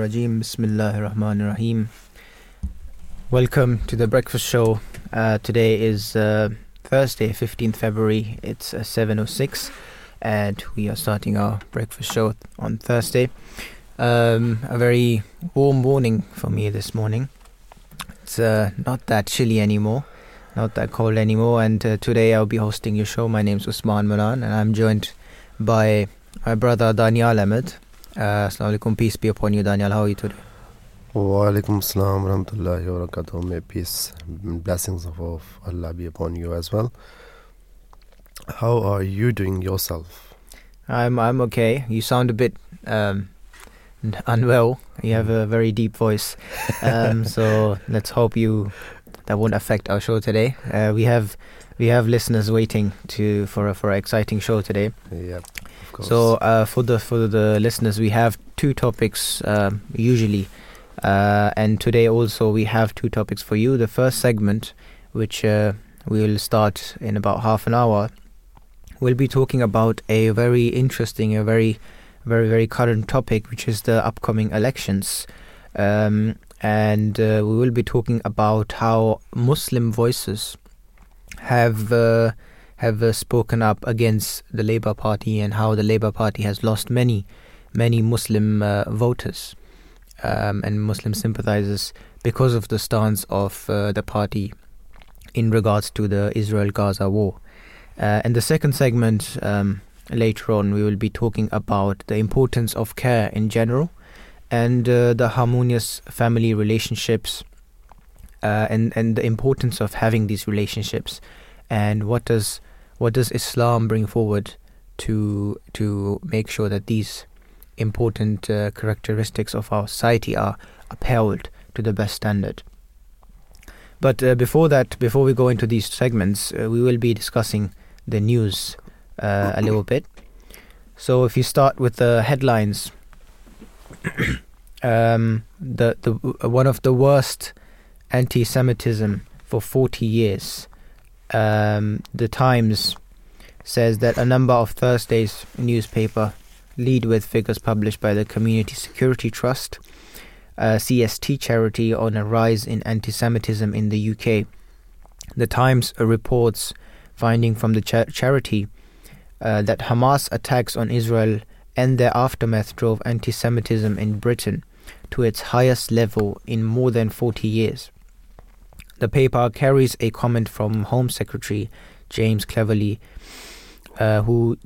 Rajim. Bismillahir Rahmanir Rahim. Welcome to the breakfast show. Uh, today is uh, Thursday, 15th February. It's uh, 7.06 and we are starting our breakfast show on Thursday. Um, a very warm morning for me this morning. It's uh, not that chilly anymore, not that cold anymore. And uh, today I'll be hosting your show. My name's Usman Manan and I'm joined by my brother Danial Ahmad. Uh, Assalamu alaikum, peace be upon you, Danial. How are you today? Wa alaikum salam rahmatullahi wa barakatuh. May peace and blessings of, of Allah be upon you as well. How are you doing yourself? I'm I'm okay. You sound a bit um, unwell. You have a very deep voice, um, so let's hope you that won't affect our show today. Uh, we have we have listeners waiting to for a, for an exciting show today. Yep. So uh, for the for the listeners, we have two topics um, usually, uh, and today also we have two topics for you. The first segment, which uh, we will start in about half an hour, we'll be talking about a very interesting, a very very very current topic, which is the upcoming elections. Um, and uh, we will be talking about how Muslim voices have uh, have uh, spoken up against the Labour Party and how the Labour Party has lost many, many Muslim uh, voters um, and Muslim sympathizers because of the stance of uh, the party in regards to the Israel Gaza war. Uh, and the second segment, um, later on, we will be talking about the importance of care in general and uh, the harmonious family relationships. Uh, and and the importance of having these relationships, and what does what does Islam bring forward to to make sure that these important uh, characteristics of our society are upheld to the best standard? But uh, before that, before we go into these segments, uh, we will be discussing the news uh, a little bit. So if you start with the headlines, um, the the one of the worst anti-Semitism for 40 years um, the Times says that a number of Thursday's newspaper lead with figures published by the Community Security Trust, a CST charity, on a rise in anti Semitism in the UK. The Times reports finding from the cha- charity uh, that Hamas attacks on Israel and their aftermath drove anti Semitism in Britain to its highest level in more than 40 years. The paper carries a comment from Home Secretary James Cleverly, uh, who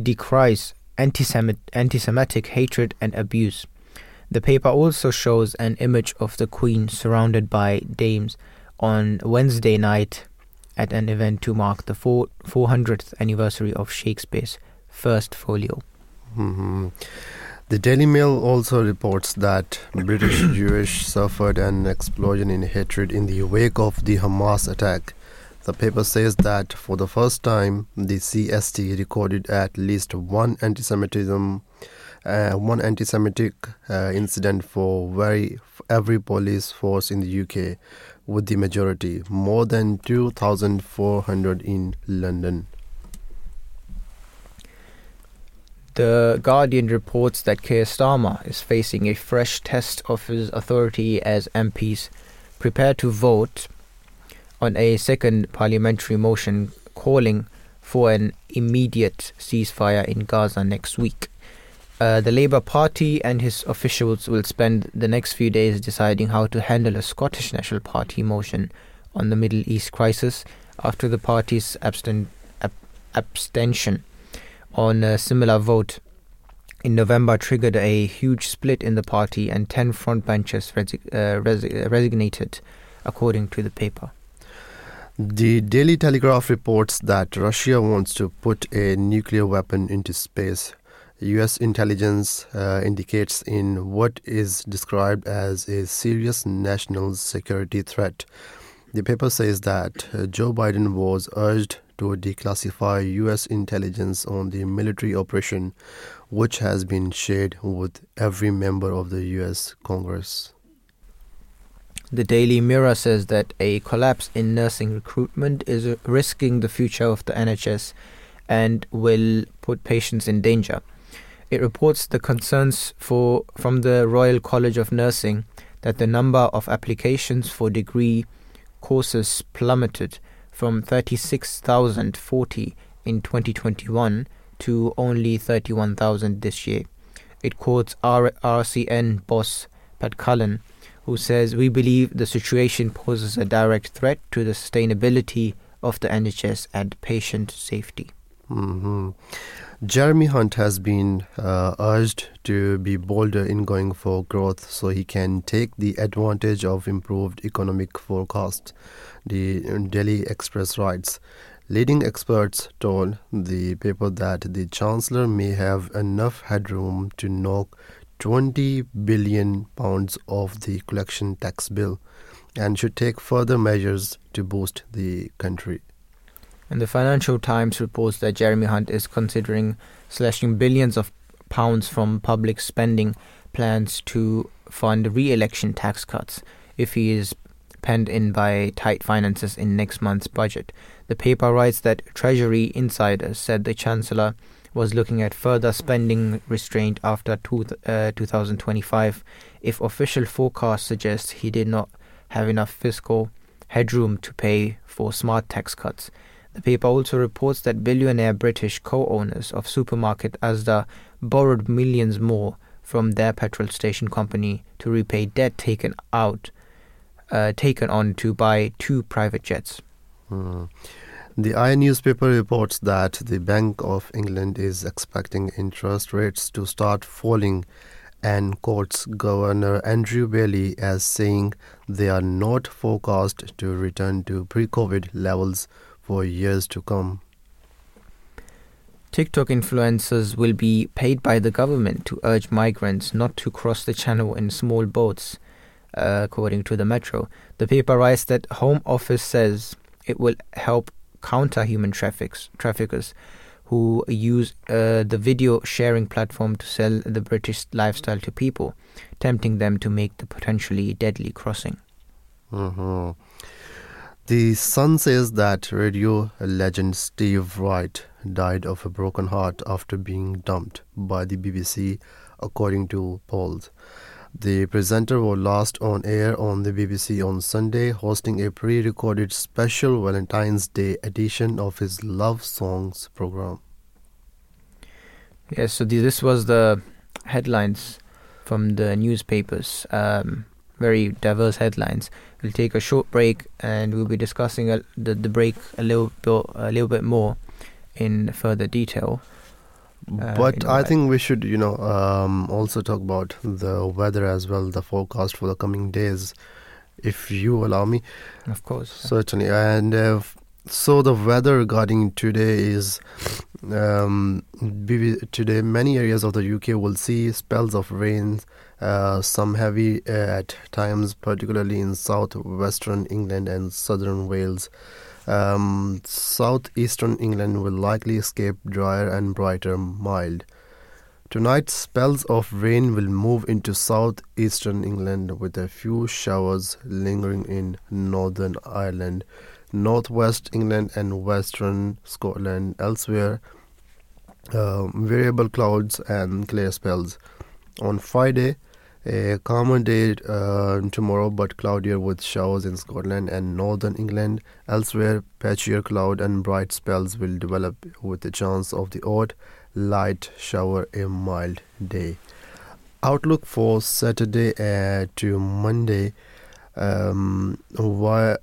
decries anti Semitic hatred and abuse. The paper also shows an image of the Queen surrounded by dames on Wednesday night at an event to mark the four, 400th anniversary of Shakespeare's first folio. Mm-hmm. The Daily Mail also reports that British Jewish suffered an explosion in hatred in the wake of the Hamas attack. The paper says that for the first time, the CST recorded at least one anti-Semitism, uh, one anti-Semitic uh, incident for very every police force in the UK, with the majority more than 2,400 in London. The Guardian reports that Keir Starmer is facing a fresh test of his authority as MPs prepare to vote on a second parliamentary motion calling for an immediate ceasefire in Gaza next week. Uh, the Labour Party and his officials will spend the next few days deciding how to handle a Scottish National Party motion on the Middle East crisis after the party's ab- abstention on a similar vote in November triggered a huge split in the party and 10 frontbenchers uh, resi- resignated, according to the paper. The Daily Telegraph reports that Russia wants to put a nuclear weapon into space. US intelligence uh, indicates in what is described as a serious national security threat. The paper says that uh, Joe Biden was urged to declassify U.S. intelligence on the military operation, which has been shared with every member of the U.S. Congress. The Daily Mirror says that a collapse in nursing recruitment is risking the future of the NHS and will put patients in danger. It reports the concerns for from the Royal College of Nursing that the number of applications for degree courses plummeted from 36,040 in 2021 to only 31,000 this year. It quotes RCN boss Pat Cullen, who says, We believe the situation poses a direct threat to the sustainability of the NHS and patient safety. hmm Jeremy Hunt has been uh, urged to be bolder in going for growth so he can take the advantage of improved economic forecasts. The Daily Express writes. Leading experts told the paper that the Chancellor may have enough headroom to knock 20 billion pounds off the collection tax bill and should take further measures to boost the country. And the Financial Times reports that Jeremy Hunt is considering slashing billions of pounds from public spending plans to fund re election tax cuts if he is penned in by tight finances in next month's budget. The paper writes that Treasury insiders said the Chancellor was looking at further spending restraint after two, uh, 2025 if official forecasts suggest he did not have enough fiscal headroom to pay for smart tax cuts. The paper also reports that billionaire British co-owners of supermarket Asda borrowed millions more from their petrol station company to repay debt taken out uh, taken on to buy two private jets. Hmm. The I newspaper reports that the Bank of England is expecting interest rates to start falling and quotes Governor Andrew Bailey as saying they are not forecast to return to pre COVID levels for years to come. TikTok influencers will be paid by the government to urge migrants not to cross the channel in small boats, uh, according to the Metro. The paper writes that Home Office says it will help counter human traffics, traffickers who use uh, the video sharing platform to sell the British lifestyle to people, tempting them to make the potentially deadly crossing. Mhm. The Sun says that radio legend Steve Wright died of a broken heart after being dumped by the BBC, according to polls. The presenter was last on air on the BBC on Sunday, hosting a pre recorded special Valentine's Day edition of his Love Songs program. Yes, so the, this was the headlines from the newspapers. Um, very diverse headlines. We'll take a short break and we'll be discussing a, the the break a little bit a little bit more in further detail. Uh, but I- think we should, you know, um, also talk about the weather as well, the forecast for the coming days, if you allow me. Of course. Certainly, and uh, so the weather regarding today is um, today many areas of the UK will see spells of rain, uh, some heavy uh, at times, particularly in southwestern England and southern Wales. Um, southeastern England will likely escape drier and brighter mild. Tonight, spells of rain will move into southeastern England with a few showers lingering in Northern Ireland, northwest England, and western Scotland. Elsewhere, uh, variable clouds and clear spells. On Friday, a calmer day uh, tomorrow, but cloudier with showers in Scotland and northern England. Elsewhere, patchier cloud and bright spells will develop with the chance of the odd light shower a mild day. Outlook for Saturday uh, to Monday. Um, wi-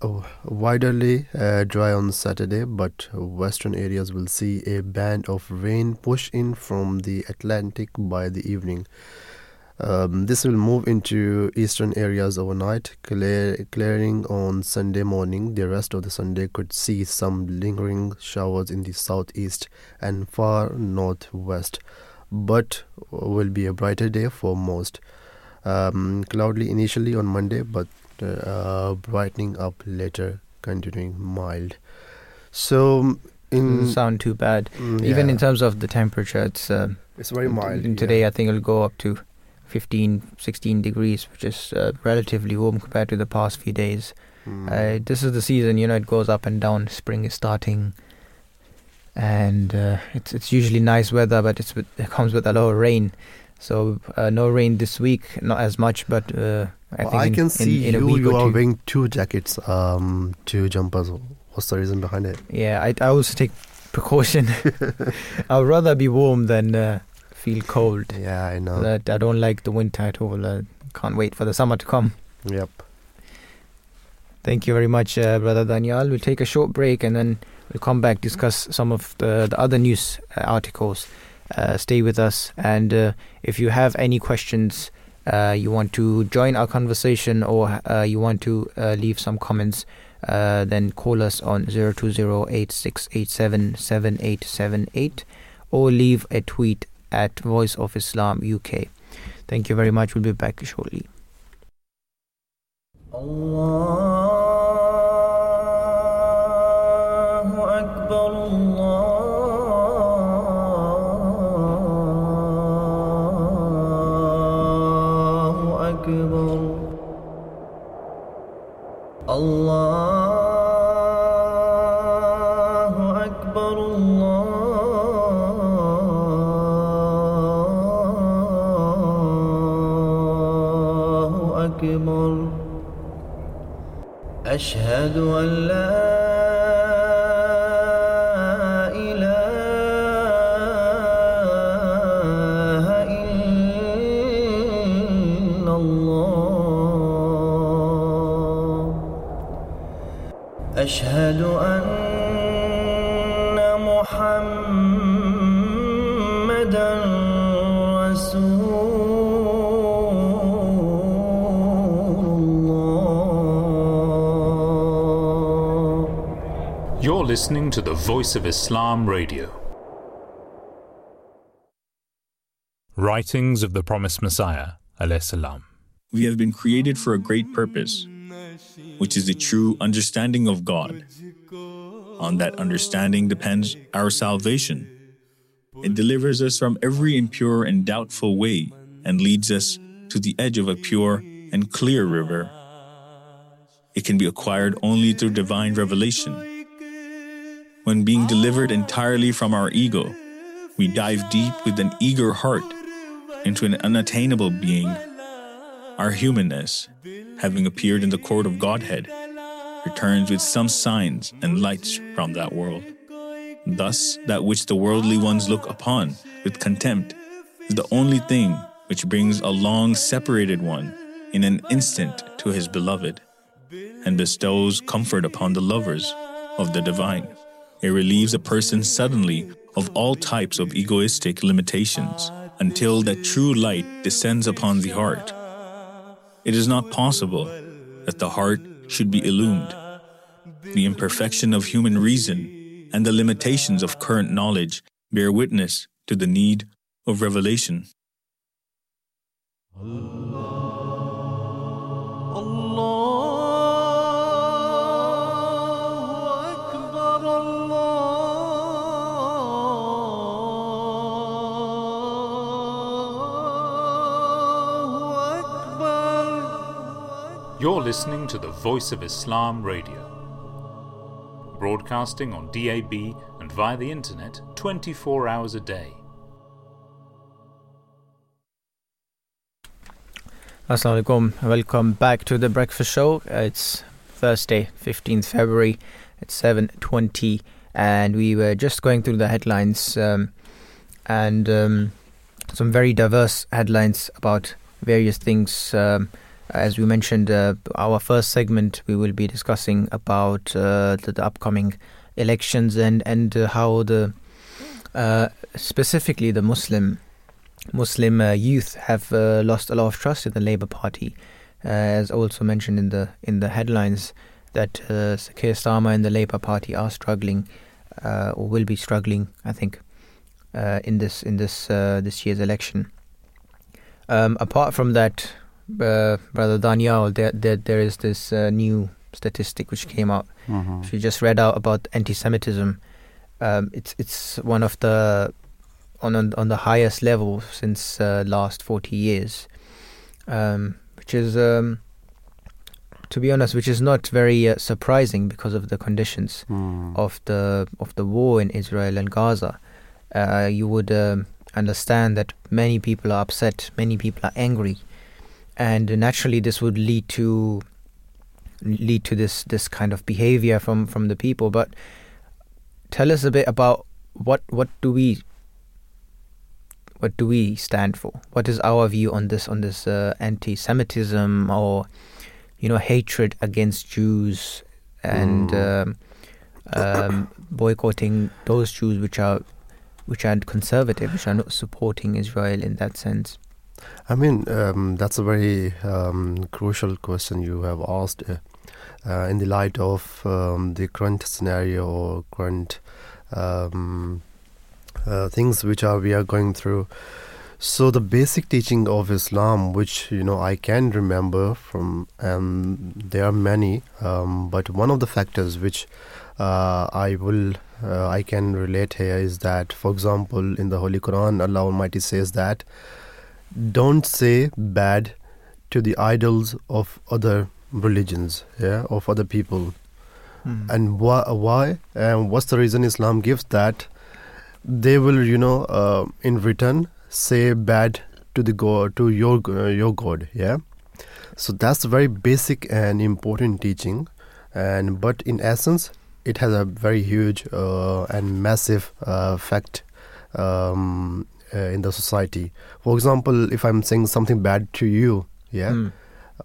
widerly uh, dry on Saturday, but western areas will see a band of rain push in from the Atlantic by the evening. Um, this will move into eastern areas overnight, clear, clearing on Sunday morning. The rest of the Sunday could see some lingering showers in the southeast and far northwest, but will be a brighter day for most. Um, cloudy initially on Monday, but uh, brightening up later, continuing mild. So, in Doesn't sound too bad. mm, Even in terms of the temperature, it's uh, it's very mild. And yeah. today, I think it'll go up to 15, 16 degrees, which is uh, relatively warm compared to the past few days. Mm. Uh, this is the season, you know, it goes up and down. Spring is starting. and uh, it's it's usually nice weather, but it's with, it comes with a lot of rain. So uh, no rain this week, not as much, but uh, I Well, think I can in- see in a you. week You are two- wearing two jackets, um, two jumpers. What's the reason behind it? Yeah, I, I also take precaution. I'd rather be warm than uh, feel cold. Yeah, I know. That I don't like the winter at all. I can't wait for the summer to come. Yep. Thank you very much, uh, brother Danial. We'll take a short break and then we'll come back discuss some of the, the other news uh, articles. Uh, stay with us, and uh, if you have any questions, uh, you want to join our conversation, or uh, you want to uh, leave some comments, uh, then call us on 020-8687-7878 or leave a tweet at Voice of Islam UK. Thank you very much. We'll be back shortly. Allah أشهد أن listening to the Voice of Islam Radio. Writings of the Promised Messiah, salam. We have been created for a great purpose, which is the true understanding of God. On that understanding depends our salvation. It delivers us from every impure and doubtful way and leads us to the edge of a pure and clear river. It can be acquired only through divine revelation. When being delivered entirely from our ego, we dive deep with an eager heart into an unattainable being our humanness, having appeared in the court of Godhead, returns with some signs and lights from that world. Thus, that which the worldly ones look upon with contempt is the only thing which brings a long separated one in an instant to his beloved, and bestows comfort upon the lovers of the divine. It relieves a person suddenly of all types of egoistic limitations until that true light descends upon the heart. It is not possible that the heart should be illumined. The imperfection of human reason and the limitations of current knowledge bear witness to the need of revelation. You're listening to the Voice of Islam Radio. Broadcasting on DAB and via the internet 24 hours a day. Assalamu alaikum. Welcome back to the breakfast show. Uh, It's Thursday, 15th February. It's 7:20 and we were just going through the headlines um, and um, some very diverse headlines about various things um, as we mentioned uh, our first segment we will be discussing about uh, the, the upcoming elections and and uh, how the uh, specifically the Muslim Muslim uh, youth have uh, lost a lot of trust in the Labour Party, as also mentioned in the in the headlines that uh, Keir Starmer and the Labour Party are struggling, or will be struggling, I think, in this in this this year's election. Um, apart from that, uh, brother Danial, there, there there is this uh, new statistic which came out. She just read out about anti-Semitism. Um, it's it's one of the on on, on the highest level since uh, last 40 years, um, which is um, to be honest, which is not very uh, surprising because of the conditions Hmm. of the of the war in Israel and Gaza. Uh, you would um, understand that many people are upset, many people are angry, and naturally this would lead to lead to this this kind of behavior from from the people. But tell us a bit about what what do we what do we stand for? What is our view on this on this uh, anti-Semitism or you know hatred against Jews and um, um, boycotting those Jews which are which are conservative, which are not supporting Israel in that sense? I mean, um, that's a very um, crucial question you have asked uh, uh, in the light of um, the current scenario or current um, uh, things which are we are going through. So the basic teaching of Islam, which you know I can remember from, um, there are many, um, but one of the factors which uh, I will uh, I can relate here is that, for example, in the Holy Quran, Allah Almighty says that don't say bad to the idols of other religions, yeah, of other people. Hmm. And why? Why? And what's the reason Islam gives that? They will, you know, uh, in return say bad to the god, to your uh, your god, yeah. So that's a very basic and important teaching, and but in essence, it has a very huge uh, and massive uh, effect um, uh, in the society. For example, if I'm saying something bad to you, yeah, Hmm.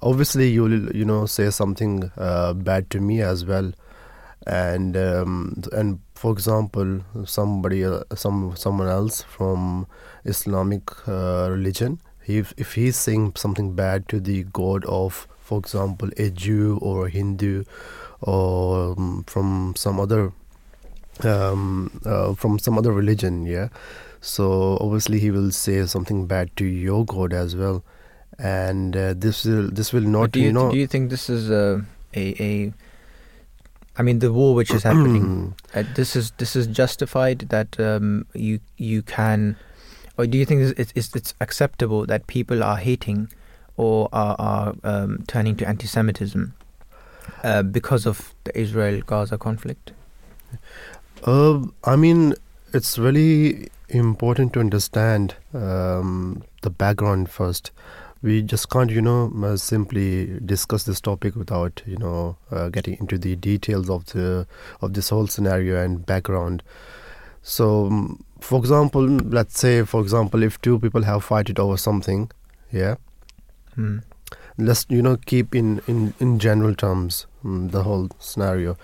obviously you will you know say something uh, bad to me as well and um, and for example somebody uh, some someone else from islamic uh, religion he, if he's saying something bad to the god of for example a jew or a hindu or um, from some other um, uh, from some other religion yeah so obviously he will say something bad to your god as well and uh, this will this will But not do you, you know do you think this is a a, a I mean the war which is happening uh, this is this is justified that um, you you can or do you think it's, it's it's acceptable that people are hating or are, are um, turning to anti-Semitism uh, because of the Israel-Gaza conflict? Uh, I mean, it's really important to understand um, the background first. We just can't, you know, uh, simply discuss this topic without, you know, uh, getting into the details of the of this whole scenario and background. So, um, for example, let's say, for example, if two people have fighted over something, yeah, Hmm. let's you know keep in in in general terms mm, the whole scenario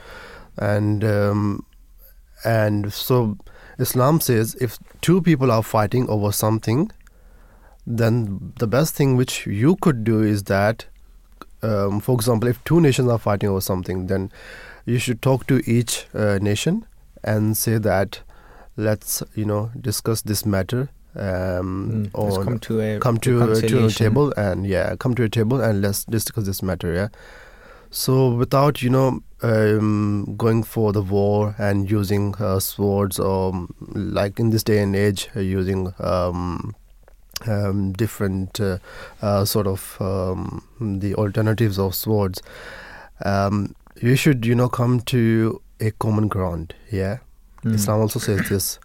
and um, and so islam says if two people are fighting over something then the best thing which you could do is that um, for example if two nations are fighting over something then you should talk to each uh, nation and say that let's you know discuss this matter um, Mm. Let's come to a come to, to a table and yeah come to a table and let's discuss this matter yeah so without you know um, going for the war and using uh, swords or um, like in this day and age uh, using um, um, different uh, uh, sort of um, the alternatives of swords um, you should you know come to a common ground yeah Hmm. islam also says this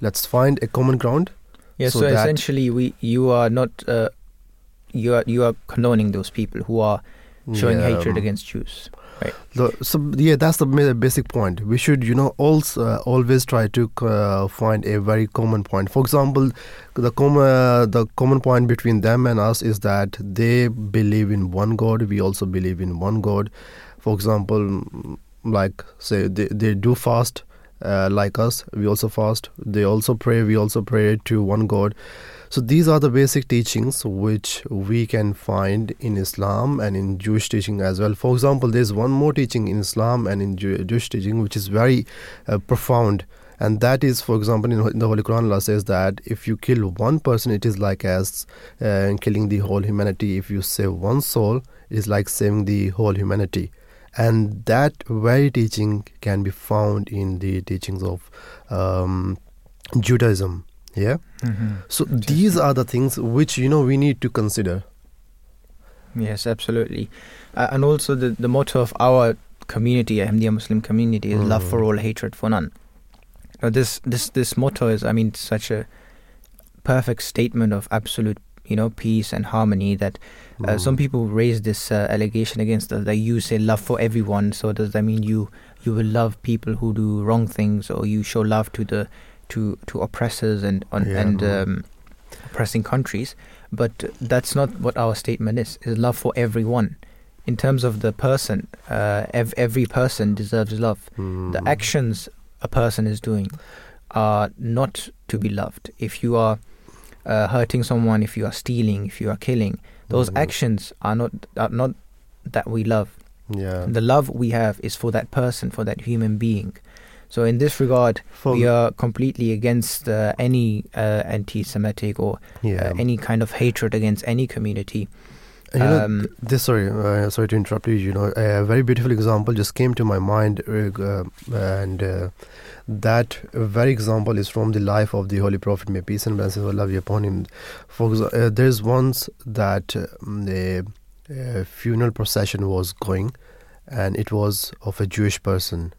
let's find a common ground Yeah, so so, essentially, we you are not uh, you are you are condoning those people who are showing Yeah, hatred against Jews. The, so yeah, that's the basic point. We should, you know, also uh, always try to uh, find a very common point. For example, the com- uh, the common point between them and us is that they believe in one God. We also believe in one God. For example, mm, like say they they do fast uh, like us. We also fast. They also pray. We also pray to one God. So these are the basic teachings which we can find in Islam and in Jewish teaching as well. For example, there's one more teaching in Islam and in Jew- Jewish teaching which is very uh, profound, and that is, for example, in, the Holy Quran, Allah says that if you kill one person, it is like as uh, killing the whole humanity. If you save one soul, it is like saving the whole humanity. And that very teaching can be found in the teachings of um, Judaism. Yeah. Mm-hmm. So these are the things which you know we need to consider. Yes, absolutely. Uh, and also, the, the motto of our community, Ahmadiyya Muslim community, is love Mm. for all, hatred for none. Now, this, this, this motto is, I mean, such a perfect statement of absolute, you know, peace and harmony that uh, Mm. some people raise this uh, allegation against us that you say love for everyone. So does that mean you you will love people who do wrong things, or you show love to the to to oppressors and on, Yeah. and um, oppressing countries? But that's not what our statement is. Is love for everyone. In terms of the person, uh, ev- every person deserves love. Mm. The actions a person is doing are not to be loved. If you are uh, hurting someone, if you are stealing, if you are killing, those Mm. actions are not are not that we love. Yeah. The love we have is for that person, for that human being. So in this regard, we are completely against uh, any uh, anti-Semitic or yeah. uh, any kind of hatred against any community. And you know, um, this sorry, uh, sorry to interrupt you. You know, a very beautiful example just came to my mind, uh, and uh, that very example is from the life of the Holy Prophet, may peace and blessings of Allah be upon him. For uh, there's once that um, the uh, funeral procession was going, and it was of a Jewish person,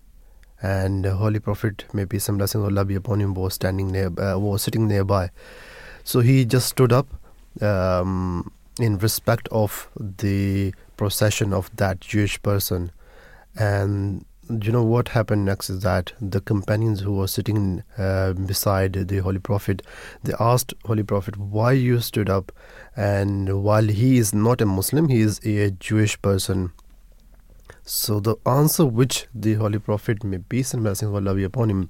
and Holy Prophet, may peace and blessings of Allah be upon him, was standing near, uh, was sitting nearby. So he just stood up. Um, in respect of the procession of that Jewish person. And you know what happened next is that the companions who were sitting uh, beside the Holy Prophet, they asked Holy Prophet why you stood up, and while he is not a Muslim, he is a Jewish person. So the answer which the Holy Prophet, may peace and blessings of Allah be upon him,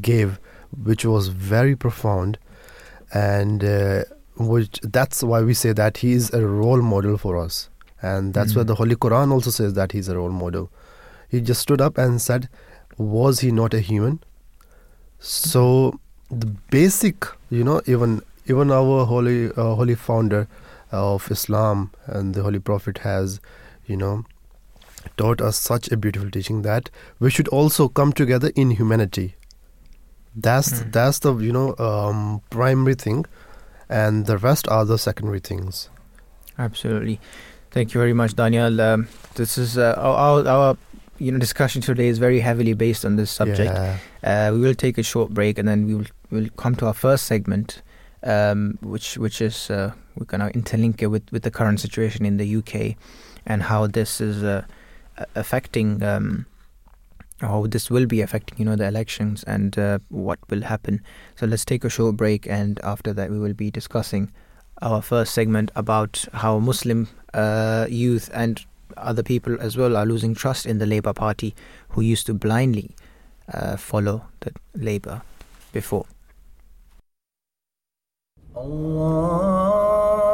gave, which was very profound, and uh, which that's why we say that he is a role model for us. And that's why Mhm. the holy quran also says that he's a role model. He just stood up and said was he not a human? So the basic you know even even our holy uh, holy founder of islam and the holy prophet has you know taught us such a beautiful teaching that we should also come together in humanity that's Hmm. that's the you know um, primary thing and the rest are the secondary things Absolutely. Thank you very much, Danial. Um, this is uh, our, our, you know discussion today is very heavily based on this subject. Yeah. Uh, we will take a short break and then we will we'll come to our first segment, um, which which is uh, we're gonna interlink it with, with the current situation in the UK and how this is uh, a- affecting um, how this will be affecting you know the elections and uh, what will happen. So let's take a short break, and after that we will be discussing our first segment about how Muslim uh, youth and other people as well are losing trust in the Labour Party, who used to blindly uh, follow the Labour before. Allah.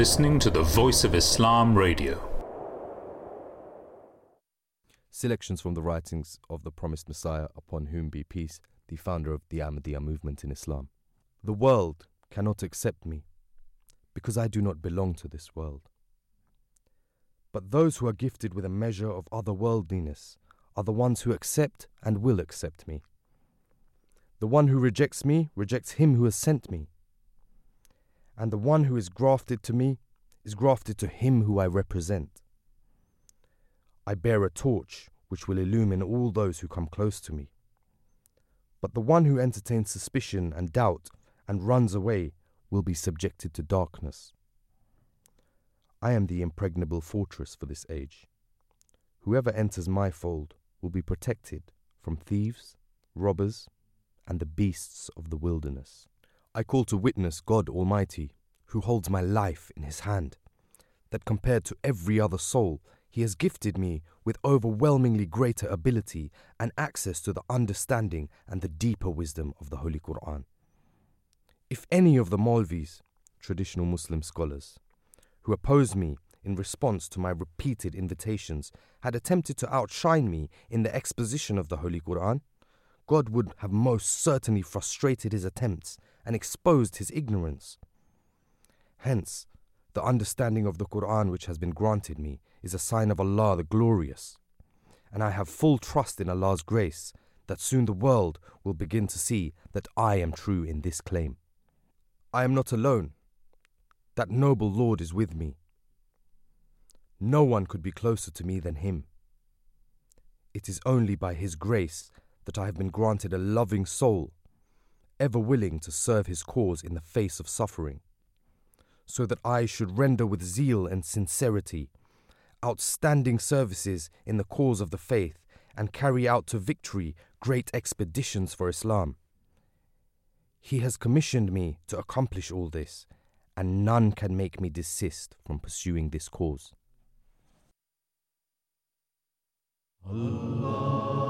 listening to the Voice of Islam Radio. Selections from the writings of the promised Messiah, upon whom be peace, the founder of the Ahmadiyya movement in Islam. The world cannot accept me, because I do not belong to this world. But those who are gifted with a measure of otherworldliness are the ones who accept and will accept me. The one who rejects me rejects him who has sent me. And the one who is grafted to me is grafted to him who I represent. I bear a torch which will illumine all those who come close to me. But the one who entertains suspicion and doubt and runs away will be subjected to darkness. I am the impregnable fortress for this age. Whoever enters my fold will be protected from thieves, robbers, and the beasts of the wilderness. I call to witness God Almighty, who holds my life in his hand, that compared to every other soul, he has gifted me with overwhelmingly greater ability and access to the understanding and the deeper wisdom of the Holy Quran. If any of the Maulvis, traditional Muslim scholars, who opposed me in response to my repeated invitations had attempted to outshine me in the exposition of the Holy Quran, God would have most certainly frustrated his attempts and exposed his ignorance. Hence, the understanding of the Quran which has been granted me is a sign of Allah the Glorious, and I have full trust in Allah's grace that soon the world will begin to see that I am true in this claim. I am not alone. That noble Lord is with me. No one could be closer to me than Him. It is only by His grace that I have been granted a loving soul, ever willing to serve his cause in the face of suffering, so that I should render with zeal and sincerity outstanding services in the cause of the faith and carry out to victory great expeditions for Islam. He has commissioned me to accomplish all this, and none can make me desist from pursuing this cause. Allah.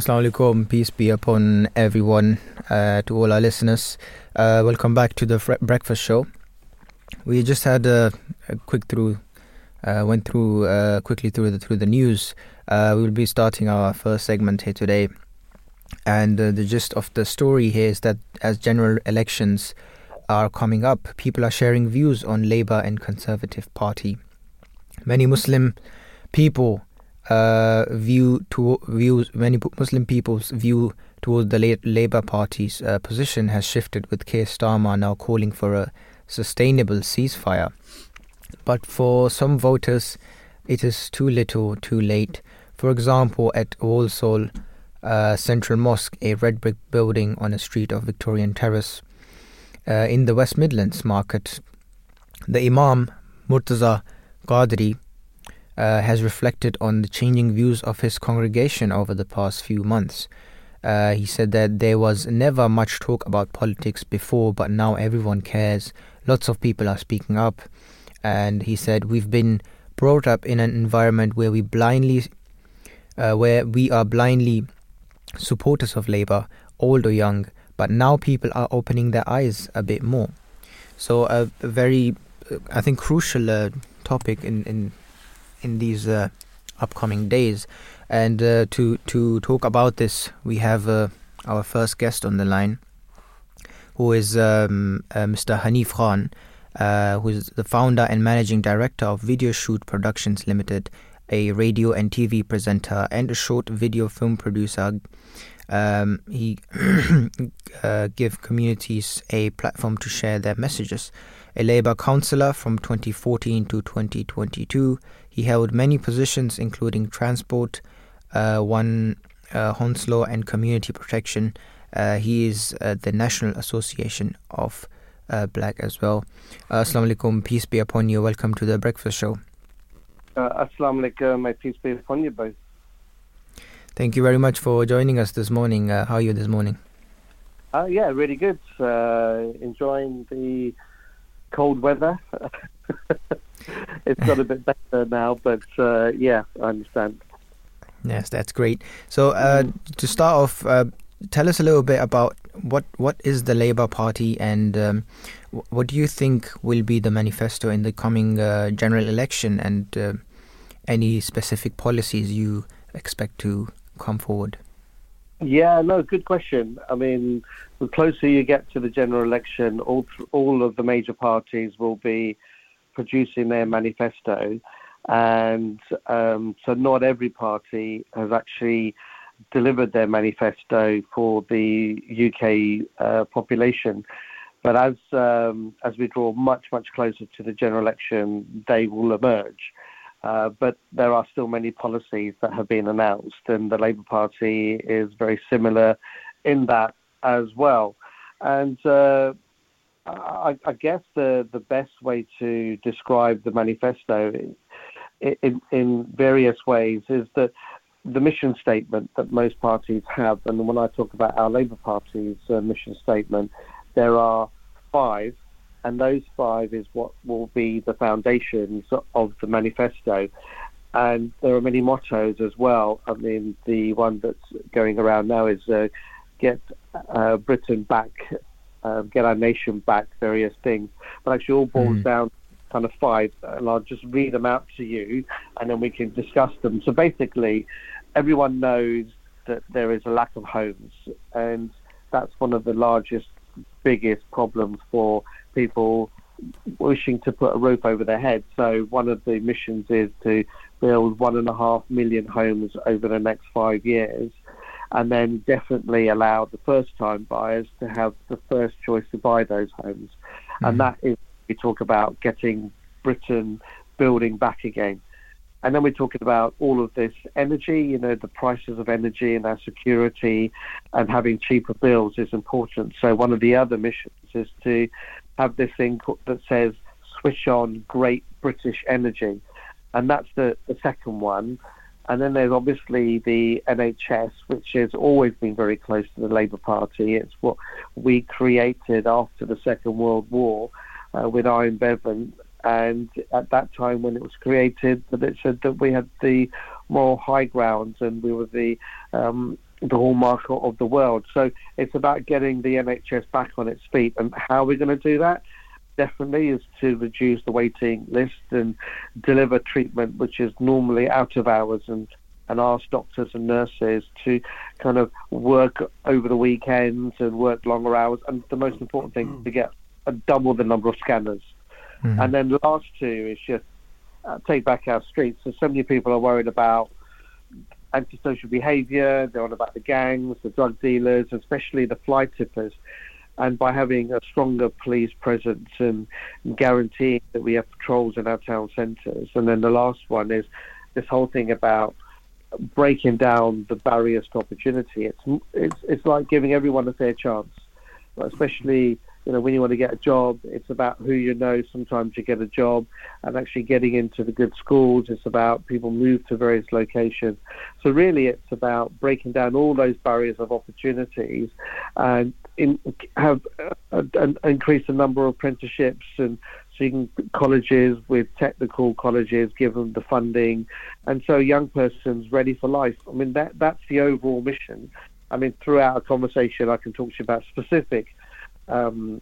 Assalamu alaikum, peace be upon everyone, uh, to all our listeners. Uh, welcome back to the fre- breakfast show. We just had a, a quick through, uh, went through uh, quickly through the through the news. Uh, we will be starting our first segment here today, and uh, the gist of the story here is that as general elections are coming up, people are sharing views on Labour and Conservative Party. Many Muslim people uh, view to views many Muslim people's view towards the Labour Party's uh, position has shifted with Keir Starmer now calling for a sustainable ceasefire. But for some voters, it is too little, too late. For example, at Walsall uh, Central Mosque, a red brick building on a street of Victorian Terrace, uh, in the West Midlands market, the Imam Murtaza Qadri uh, has reflected on the changing views of his congregation over the past few months. Uh, he said that there was never much talk about politics before, but now everyone cares. Lots of people are speaking up. And he said, We've been brought up in an environment where we blindly, uh, where we are blindly supporters of Labour, old or young, but now people are opening their eyes a bit more. So, a, a very, uh, I think, crucial uh, topic in, in in these uh, upcoming days. And uh, to to talk about this, we have uh, our first guest on the line, who is um, Mr. Hanif Khan, who is the founder and managing director of Video Shoot Productions Limited, a radio and TV presenter and a short video film producer. Um, he uh, give communities a platform to share their messages. A Labour councillor from 2014 to 2022, he held many positions, including transport, uh, one uh, Hounslow, and community protection. Uh, he is uh, the National Association of uh, Black as well. Uh, Assalamu alaikum, peace be upon you. Welcome to the breakfast show. Uh, Assalamu alaikum, may peace be upon you both. Thank you very much for joining us this morning. Uh, how are you this morning? Uh, yeah, really good. Uh, enjoying the cold weather. it's got a bit better now, but uh, yeah, I understand. Yes, that's great. So, uh, to start off, uh, tell us a little bit about what what is the Labour Party and um, what do you think will be the manifesto in the coming uh, general election and uh, any specific policies you expect to come forward? Yeah, no, good question. I mean, the closer you get to the general election, all all of the major parties will be producing their manifesto. and um, so not every party has actually delivered their manifesto for the UK uh, population. But as um, as we draw much much closer to the general election, they will emerge. Uh, but there are still many policies that have been announced, and the Labour Party is very similar in that as well. And uh, I, I, guess the, the best way to describe the manifesto in, in various ways is that the mission statement that most parties have, and when I talk about our Labour Party's uh, mission statement, there are five, and those five is what will be the foundations of the manifesto. And there are many mottos as well. I mean, the one that's going around now is uh, get uh, Britain back, uh, get our nation back, various things. But actually, all boils mm. down kind of five, and I'll just read them out to you, and then we can discuss them. So basically, everyone knows that there is a lack of homes, and that's one of the largest, biggest problems for people wishing to put a roof over their head. So one of the missions is to build one and a half million homes over the next five years, and then definitely allow the first-time buyers to have the first choice to buy those homes, mm-hmm. and that is we talk about getting Britain building back again. And then we're talking about all of this energy, you know, the prices of energy and our security and having cheaper bills is important. So one of the other missions is to have this thing that says switch on great British energy. And that's the, the second one. And then there's obviously the NHS, which has always been very close to the Labour Party. It's what we created after the Second World War uh, with Aneurin Bevan and at that time when it was created, that it said that we had the moral high ground and we were the um, the hallmark of the world. So it's about getting the NHS back on its feet, and how are we going to do that? Definitely is to reduce the waiting list and deliver treatment which is normally out of hours and and ask doctors and nurses to kind of work over the weekends and work longer hours. And the most important thing is to get a double the number of scanners. Mm-hmm. And then the last two is just uh, take back our streets. So, so many people are worried about antisocial behaviour, they're on about the gangs, the drug dealers, especially the fly tippers. And by having a stronger police presence and guaranteeing that we have patrols in our town centres. And then the last one is this whole thing about breaking down the barriers to opportunity. It's it's it's like giving everyone a fair chance, especially you know, when you want to get a job, it's about who you know sometimes you get a job and actually getting into the good schools. It's about people move to various locations. So really it's about breaking down all those barriers of opportunities and in, have uh, increase the number of apprenticeships and can colleges with technical colleges give them the funding and so young persons ready for life. I mean that that's the overall mission. I mean throughout a conversation I can talk to you about specific um,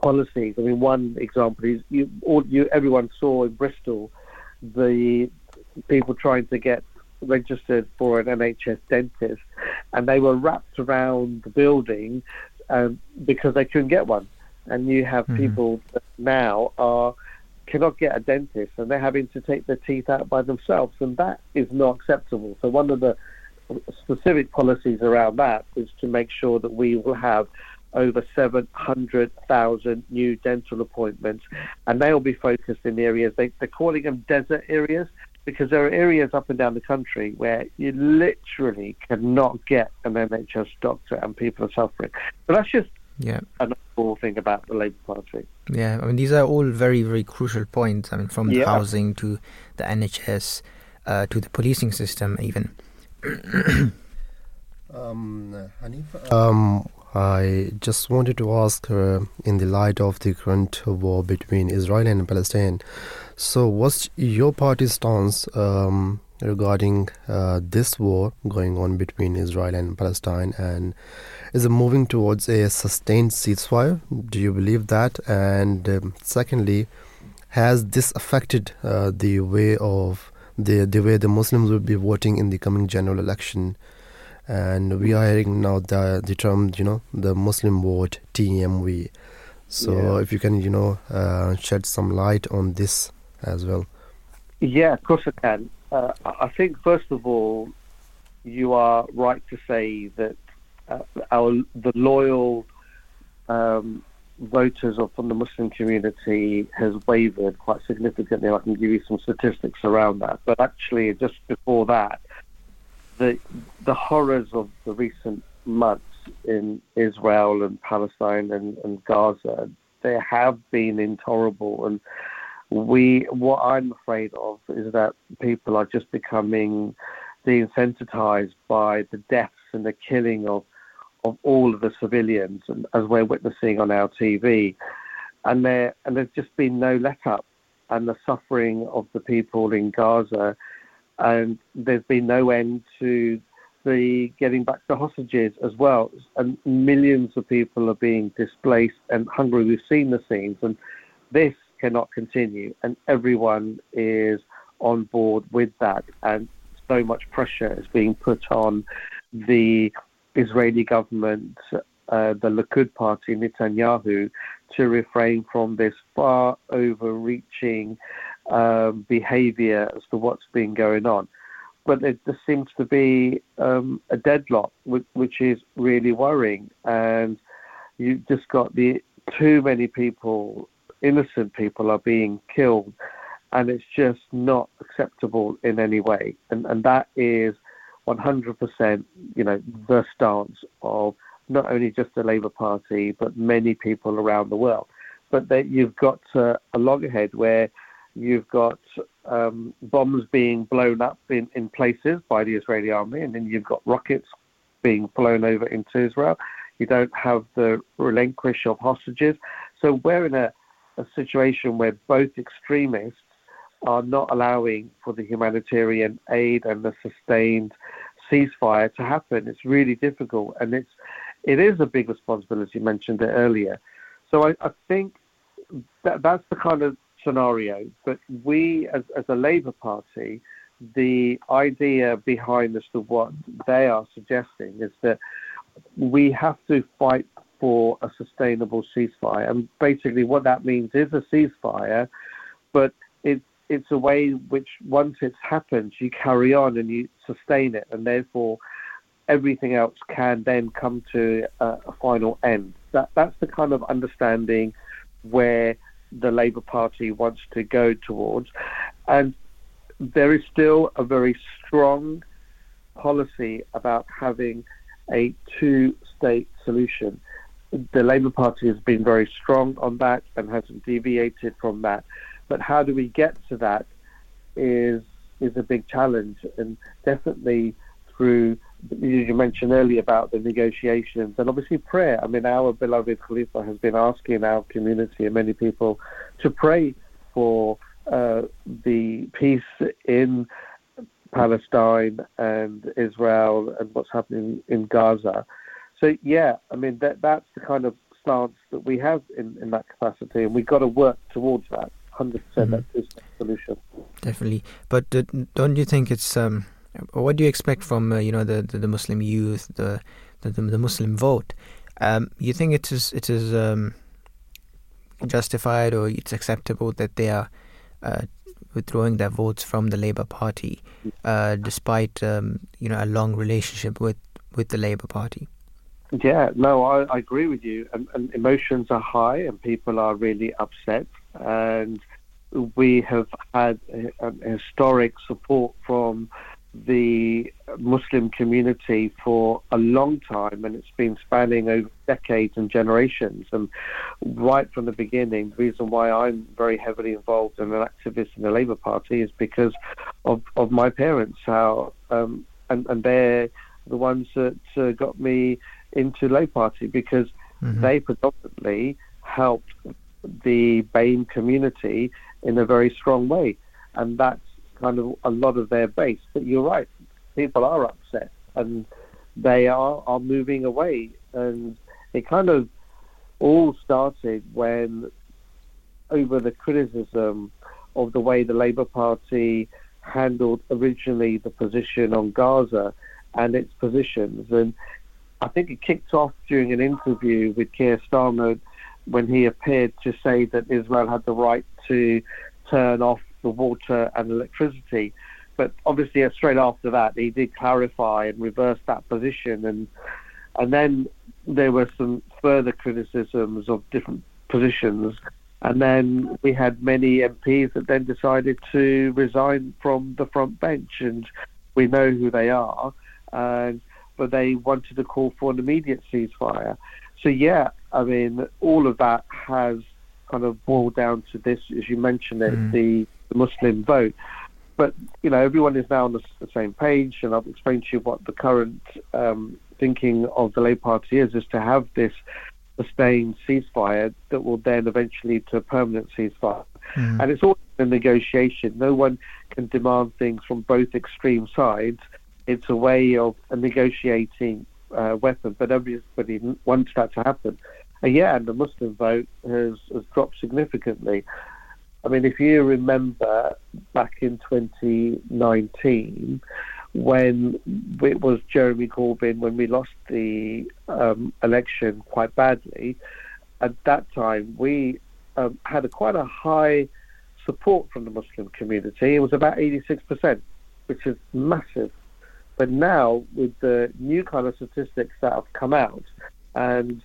policies. I mean, one example is you, all, you, everyone saw in Bristol the people trying to get registered for an NHS dentist, and they were wrapped around the building um, because they couldn't get one. And you have mm-hmm. people that now are cannot get a dentist, and they're having to take their teeth out by themselves, and that is not acceptable. So one of the specific policies around that is to make sure that we will have over 700,000 new dental appointments, and they'll be focused in areas, they, they're calling them desert areas, because there are areas up and down the country where you literally cannot get an NHS doctor and people are suffering. But that's just yeah. another thing about the Labour Party. Yeah, I mean, these are all very, very crucial points. I mean, from yeah. housing to the NHS uh, to the policing system, even. um, Hanifa, um, I just wanted to ask, uh, in the light of the current war between Israel and Palestine, so what's your party's stance um, regarding uh, this war going on between Israel and Palestine, and is it moving towards a sustained ceasefire? Do you believe that? And um, secondly, has this affected uh, the way of the the way the Muslims will be voting in the coming general election? And we are hearing now the the term you know the Muslim vote TMV. So yeah. if you can you know uh, shed some light on this as well. Yeah, of course I can. Uh, I think first of all, you are right to say that uh, our the loyal um, voters of, from the Muslim community has wavered quite significantly. I can give you some statistics around that. But actually, just before that, the the horrors of the recent months in Israel and Palestine and, and Gaza, they have been intolerable. And we, what I'm afraid of is that people are just becoming desensitized by the deaths and the killing of of all of the civilians, and as we're witnessing on our TV, and there and there's just been no let up, and the suffering of the people in Gaza, and there's been no end to the getting back the hostages as well, and millions of people are being displaced and hungry. We've seen the scenes, and this cannot continue, and everyone is on board with that, and so much pressure is being put on the Israeli government, uh, the Likud party, Netanyahu, to refrain from this far overreaching um, behavior as to what's been going on. But there just seems to be um, a deadlock, which, which is really worrying. And you've just got the too many people, innocent people, are being killed, and it's just not acceptable in any way. And and that is 100%, you know, the stance of not only just the Labour Party, but many people around the world. But that you've got uh, a loggerhead where you've got um, bombs being blown up in, in places by the Israeli army, and then you've got rockets being flown over into Israel. You don't have the relinquish of hostages. So we're in a, a situation where both extremists are not allowing for the humanitarian aid and the sustained ceasefire to happen. It's really difficult, and it's it is a big responsibility. You mentioned it earlier, so I, I think that that's the kind of scenario. But we, as as a Labour Party, the idea behind as to what they are suggesting is that we have to fight for a sustainable ceasefire, and basically what that means is a ceasefire, but it it's a way which once it's happened, you carry on and you sustain it, and therefore everything else can then come to a, a final end. That that's the kind of understanding where the Labour Party wants to go towards, and there is still a very strong policy about having a two-state solution. The Labour Party has been very strong on that and hasn't deviated from that. But how do we get to that is is a big challenge, and definitely through you mentioned earlier about the negotiations and obviously prayer. I mean, our beloved Khalifa has been asking our community and many people to pray for uh, the peace in Palestine and Israel and what's happening in Gaza. So yeah, I mean that that's the kind of stance that we have in, in that capacity, and we've got to work towards that hundred percent Mhm. that is the solution. Definitely, but uh, don't you think it's um, what do you expect from uh, you know the, the the Muslim youth, the the, the, Muslim vote? Um, you think it is it is um, justified or it's acceptable that they are uh, withdrawing their votes from the Labour Party, uh, despite um, you know a long relationship with with the Labour Party? Yeah, no, I, I agree with you. And, and emotions are high, and people are really upset. And we have had a, a historic support from the Muslim community for a long time, and it's been spanning over decades and generations. And right from the beginning, the reason why I'm very heavily involved and an activist in the Labour Party is because of, of my parents, how um, and, and they're the ones that uh, got me into Labour Party because Mhm. they predominantly helped the BAME community in a very strong way, and that's kind of a lot of their base. But you're right, people are upset and they are are moving away, and it kind of all started when over the criticism of the way the Labour Party handled originally the position on Gaza and its positions. And I think it kicked off during an interview with Keir Starmer when he appeared to say that Israel had the right to turn off the water and electricity. But obviously, uh, straight after that, he did clarify and reverse that position, and and then there were some further criticisms of different positions, and then we had many MPs that then decided to resign from the front bench, and we know who they are, and but they wanted to call for an immediate ceasefire. So yeah, I mean, all of that has kind of boiled down to this, as you mentioned it, Mm. the, the Muslim vote. But you know, everyone is now on the, the same page, and I've explained to you what the current um, thinking of the Labour Party is: is to have this sustained ceasefire that will then eventually lead to a permanent ceasefire. Mm. And it's all a negotiation. No one can demand things from both extreme sides. It's a way of a negotiating uh, weapon, but everybody wants that to happen. And yeah, and the Muslim vote has, has dropped significantly. I mean, if you remember back in 2019, when it was Jeremy Corbyn, when we lost the um, election quite badly, at that time we um, had a, quite a high support from the Muslim community. It was about 86%, which is massive. But now, with the new kind of statistics that have come out, and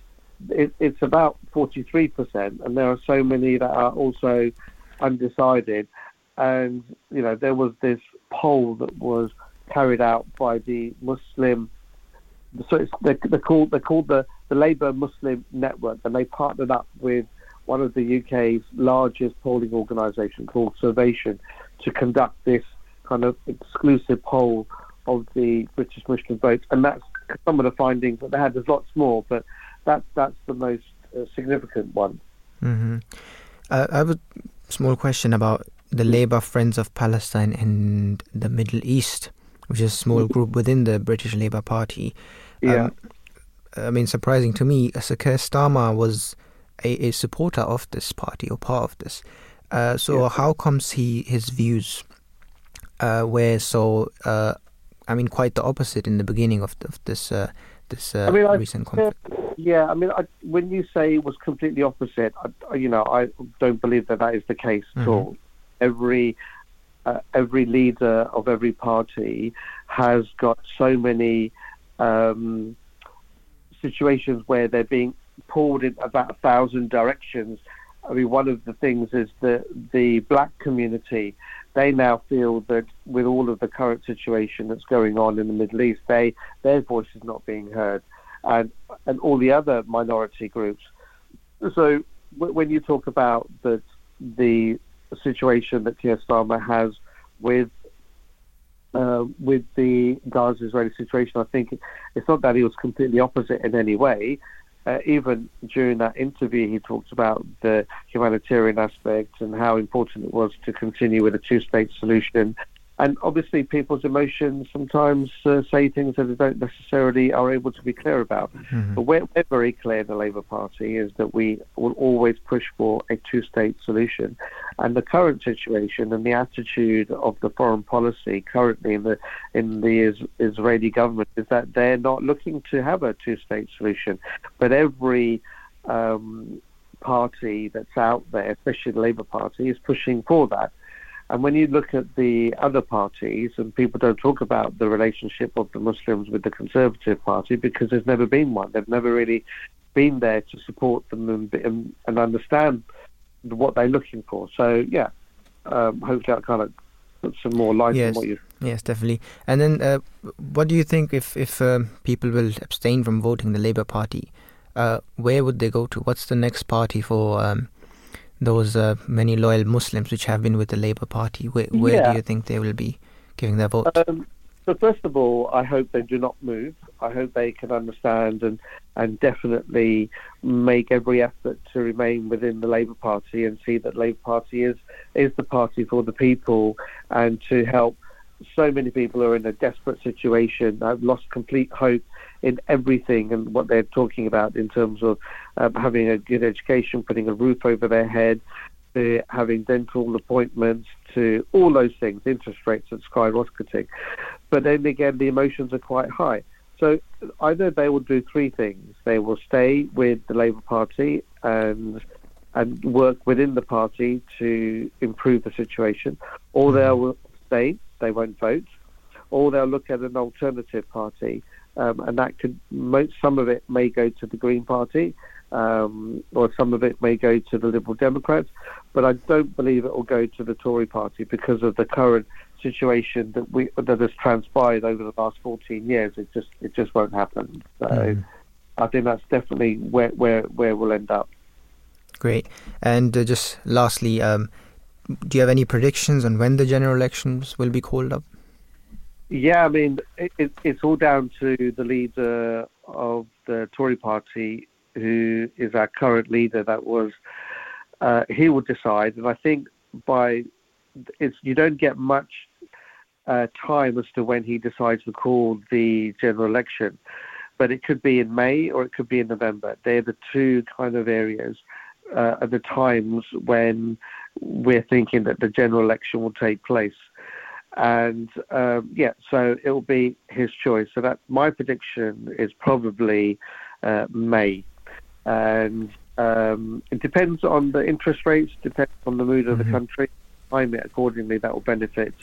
it, it's about 43%, and there are so many that are also undecided. And, you know, there was this poll that was carried out by the Muslim, so it's, they're, they're called, they're called the, the Labour Muslim Network, and they partnered up with one of the UK's largest polling organisation called Survation to conduct this kind of exclusive poll of the British Muslim vote, and that's some of the findings that they had. There's lots more, but that that's the most uh, significant one. hmm Uh, I a small question about the Labour Friends of Palestine and the Middle East, which is a small group within the British Labour Party. Yeah. Um, I mean, surprising to me, Sir Keir Starmer was a, a supporter of this party or part of this. Uh, so Yeah. how comes he his views uh, were so? Uh, I mean, quite the opposite in the beginning of, of this uh, this uh, I mean, I- recent conflict. Yeah, I mean, I, when you say it was completely opposite, I, you know, I don't believe that that is the case at Mhm. all. Every uh, every leader of every party has got so many um, situations where they're being pulled in about a thousand directions. I mean, one of the things is that the black community, they now feel that with all of the current situation that's going on in the Middle East, they their voice is not being heard, and and all the other minority groups. So w- when you talk about the situation that Keir Starmer has with uh, with the Gaza-Israeli situation, I think it's not that he was completely opposite in any way. Uh, even during that interview, he talked about the humanitarian aspect and how important it was to continue with a two-state solution. And obviously, people's emotions sometimes uh, say things that they don't necessarily are able to be clear about. Mhm. But we're, we're very clear in the Labour Party is that we will always push for a two-state solution. And the current situation and the attitude of the foreign policy currently in the in the is, Israeli government is that they're not looking to have a two-state solution. But every um, party that's out there, especially the Labour Party, is pushing for that. And when you look at the other parties, and people don't talk about the relationship of the Muslims with the Conservative Party because there's never been one. They've never really been there to support them and, and, and understand what they're looking for. So, yeah, um, hopefully that kind of puts some more light Yes. on what you. Yes, definitely. And then, uh, what do you think if if um, people will abstain from voting the Labour Party? Uh, where would they go to? What's the next party for um, those uh, many loyal Muslims which have been with the Labour Party? Where, where Yeah. do you think they will be giving their vote? Um, so first of all, I hope they do not move. I hope they can understand and and definitely make every effort to remain within the Labour Party and see that Labour Party is is the party for the people and to help so many people who are in a desperate situation. I've lost complete hope in everything and what they're talking about in terms of um, having a good education, putting a roof over their head, to having dental appointments, to all those things. Interest rates are skyrocketing, but then again, the emotions are quite high. So either they will do three things: they will stay with the Labour Party and and work within the party to improve the situation, or they'll stay, they won't vote, or they'll look at an alternative party, um, and that could some of it may go to the Green Party, um, or some of it may go to the Liberal Democrats, but I don't believe it will go to the Tory Party because of the current situation that we that has transpired over the last 14 years. It just it just won't happen. So Mm. I think that's definitely where where where we'll end up. Great. And uh, just lastly, um, do you have any predictions on when the general elections will be called up? Yeah, I mean, it, it, it's all down to the leader of the Tory party, who is our current leader. That was uh, he will decide, and I think by it's you don't get much uh, time as to when he decides to call the general election, but it could be in May or it could be in November. They're the two kind of areas uh, at the times when we're thinking that the general election will take place and um, yeah, so it will be his choice. So that my prediction is probably uh, May, and um, it depends on the interest rates, depends on the mood of the Mhm. country. Time it accordingly. That will benefit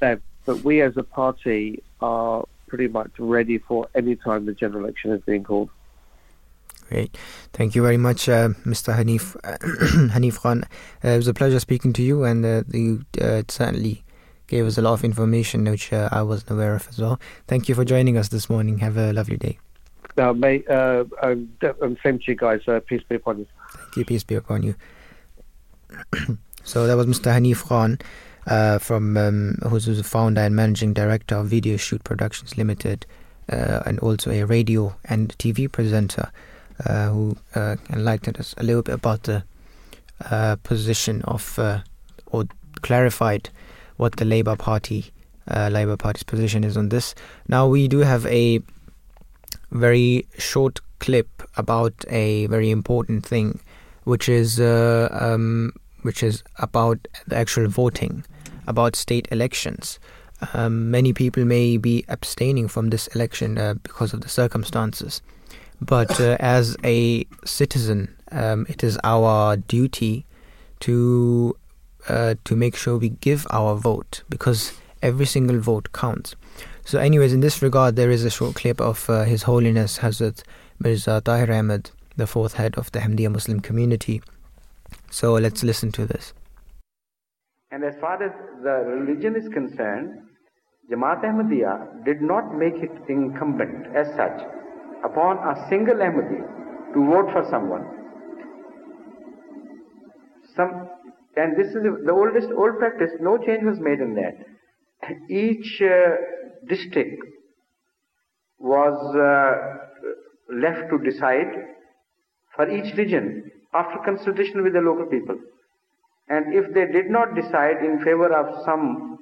them. But we as a party are pretty much ready for any time the general election is being called. Great. Thank you very much, uh, Mr. Hanif Hanif Khan. Uh, it was a pleasure speaking to you, and uh, you uh, certainly gave us a lot of information which uh, I wasn't aware of as well. Thank you for joining us this morning. Have a lovely day. Now, May, uh, um, same to you guys. Uh, peace be upon you. Thank you. Peace be upon you. so that was Mr. Hanif Khan, uh, from um, who's who's the founder and managing director of Video Shoot Productions Limited, uh, and also a radio and TV presenter, uh, who uh, enlightened us a little bit about the uh, position of uh, or clarified what the Labour Party, uh, Labour Party's position is on this. Now we do have a very short clip about a very important thing, which is uh, um, which is about the actual voting, about state elections. Um, many people may be abstaining from this election uh, because of the circumstances, but uh, as a citizen, um, it is our duty to uh, to make sure we give our vote because every single vote counts. So, anyways, in this regard, there is a short clip of uh, His Holiness Hazrat Mirza Tahir Ahmed, the fourth head of the Ahmadiyya Muslim community. So, let's listen to this. And as far as the religion is concerned, Jamaat Ahmadiyya did not make it incumbent as such upon a single Ahmadi to vote for someone. Some, and this is the oldest old practice. No change was made in that. Each uh, district was uh, left to decide for each region after consultation with the local people. And if they did not decide in favor of some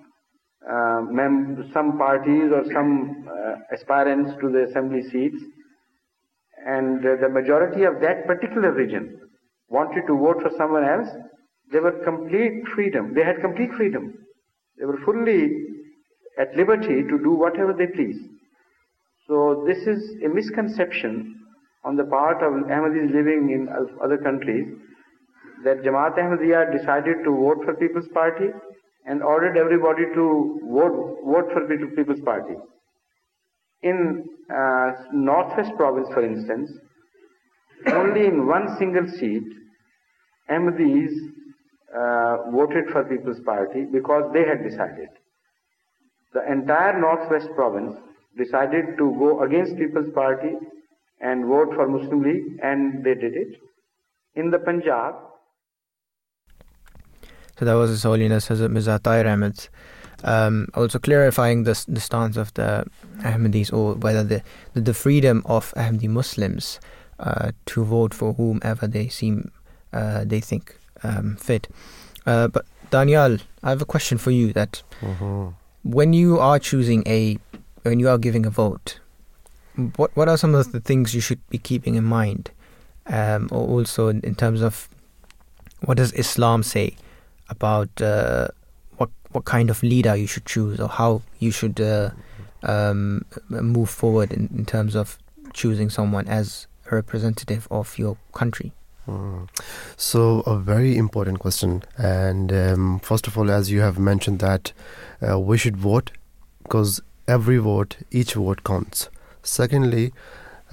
uh, mem- some parties or some uh, aspirants to the assembly seats, and uh, the majority of that particular region wanted to vote for someone else, they were complete freedom. They had complete freedom. They were fully at liberty to do whatever they please. So this is a misconception on the part of Ahmadis living in other countries that Jamaat Ahmadiyya decided to vote for People's Party and ordered everybody to vote, vote for Pe- People's Party. In uh, Northwest Province, for instance, only in one single seat, Ahmadis uh, voted for People's Party because they had decided. The entire Northwest Province decided to go against People's Party and vote for Muslim League, and they did it. In the Punjab, So that was His Holiness Hazrat Mirza Tahir Ahmed. Um, also clarifying the, the stance of the Ahmadis or whether the, the, the freedom of Ahmadi Muslims uh, to vote for whomever they seem uh, they think um, fit. Uh, but Danial, I have a question for you that Mhm. when you are choosing a when you are giving a vote, what what are some of the things you should be keeping in mind? Um, or also in, in terms of what does Islam say about uh, what what kind of leader you should choose or how you should uh, um, move forward in, in terms of choosing someone as a representative of your country? So, a very important question. And um, first of all, as you have mentioned, that uh, we should vote because every vote, each vote counts. Secondly,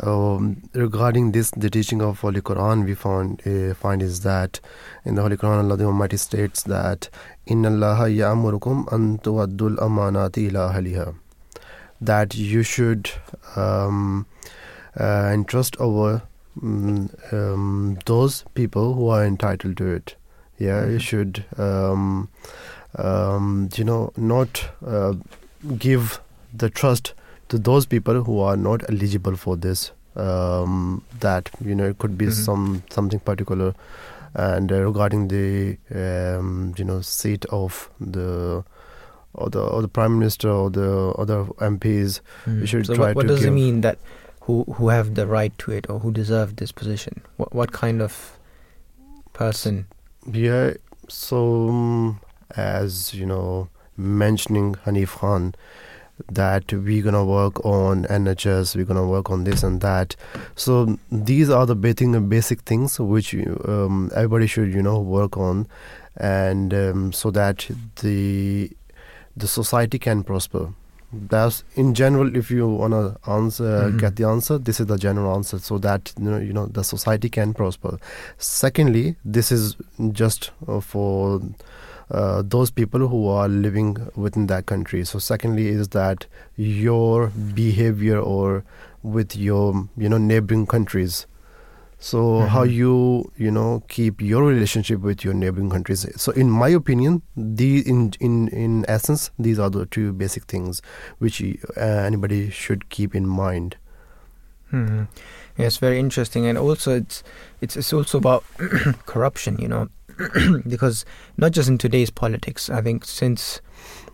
um, regarding this, the teaching of Holy Quran, we found uh, find is that in the Holy Quran, Allah the Almighty states that "Inna Allah ya'murukum an tuwaddul amanati ila ahliha," that you should um, uh, entrust over um, those people who are entitled to it. Yeah, you should, um, um, you know, not uh, give the trust to those people who are not eligible for this. Um, that you know, it could be Mhm. some something particular, and uh, regarding the um, you know seat of the or the or the prime minister or the other MPs, Mm. should so try what, what to does it mean that who who have the right to it or who deserve this position? What what kind of person? Yeah, so um, as you know, mentioning Hanif Khan, that we're gonna work on NHS, we're gonna work on this and that. So these are the basic basic things which um, everybody should you know work on, and um, so that the the society can prosper. That's in general. If you wanna answer, Mhm. get the answer. This is the general answer, so that you know, you know the society can prosper. Secondly, this is just uh, for uh, those people who are living within that country. So, secondly, is that your behavior or with your you know neighboring countries. So, how Mhm. you you know keep your relationship with your neighboring countries. So, in my opinion, the in in in essence, these are the two basic things which uh, anybody should keep in mind. Mhm. Yes, very interesting, and also it's it's it's also about corruption, you know, because not just in today's politics. I think since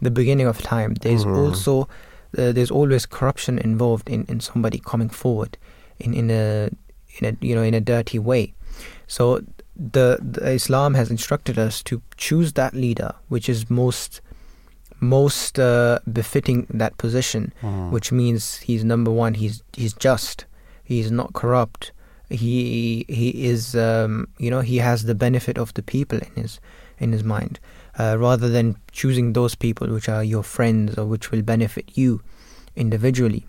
the beginning of time, there's Mhm. also uh, there's always corruption involved in, in somebody coming forward in in a in a you know in a dirty way. So the, the Islam has instructed us to choose that leader which is most most uh, befitting that position which means he's number one. He's he's just. He's not corrupt. He he is um, you know he has the benefit of the people in his in his mind, uh, rather than choosing those people which are your friends or which will benefit you individually,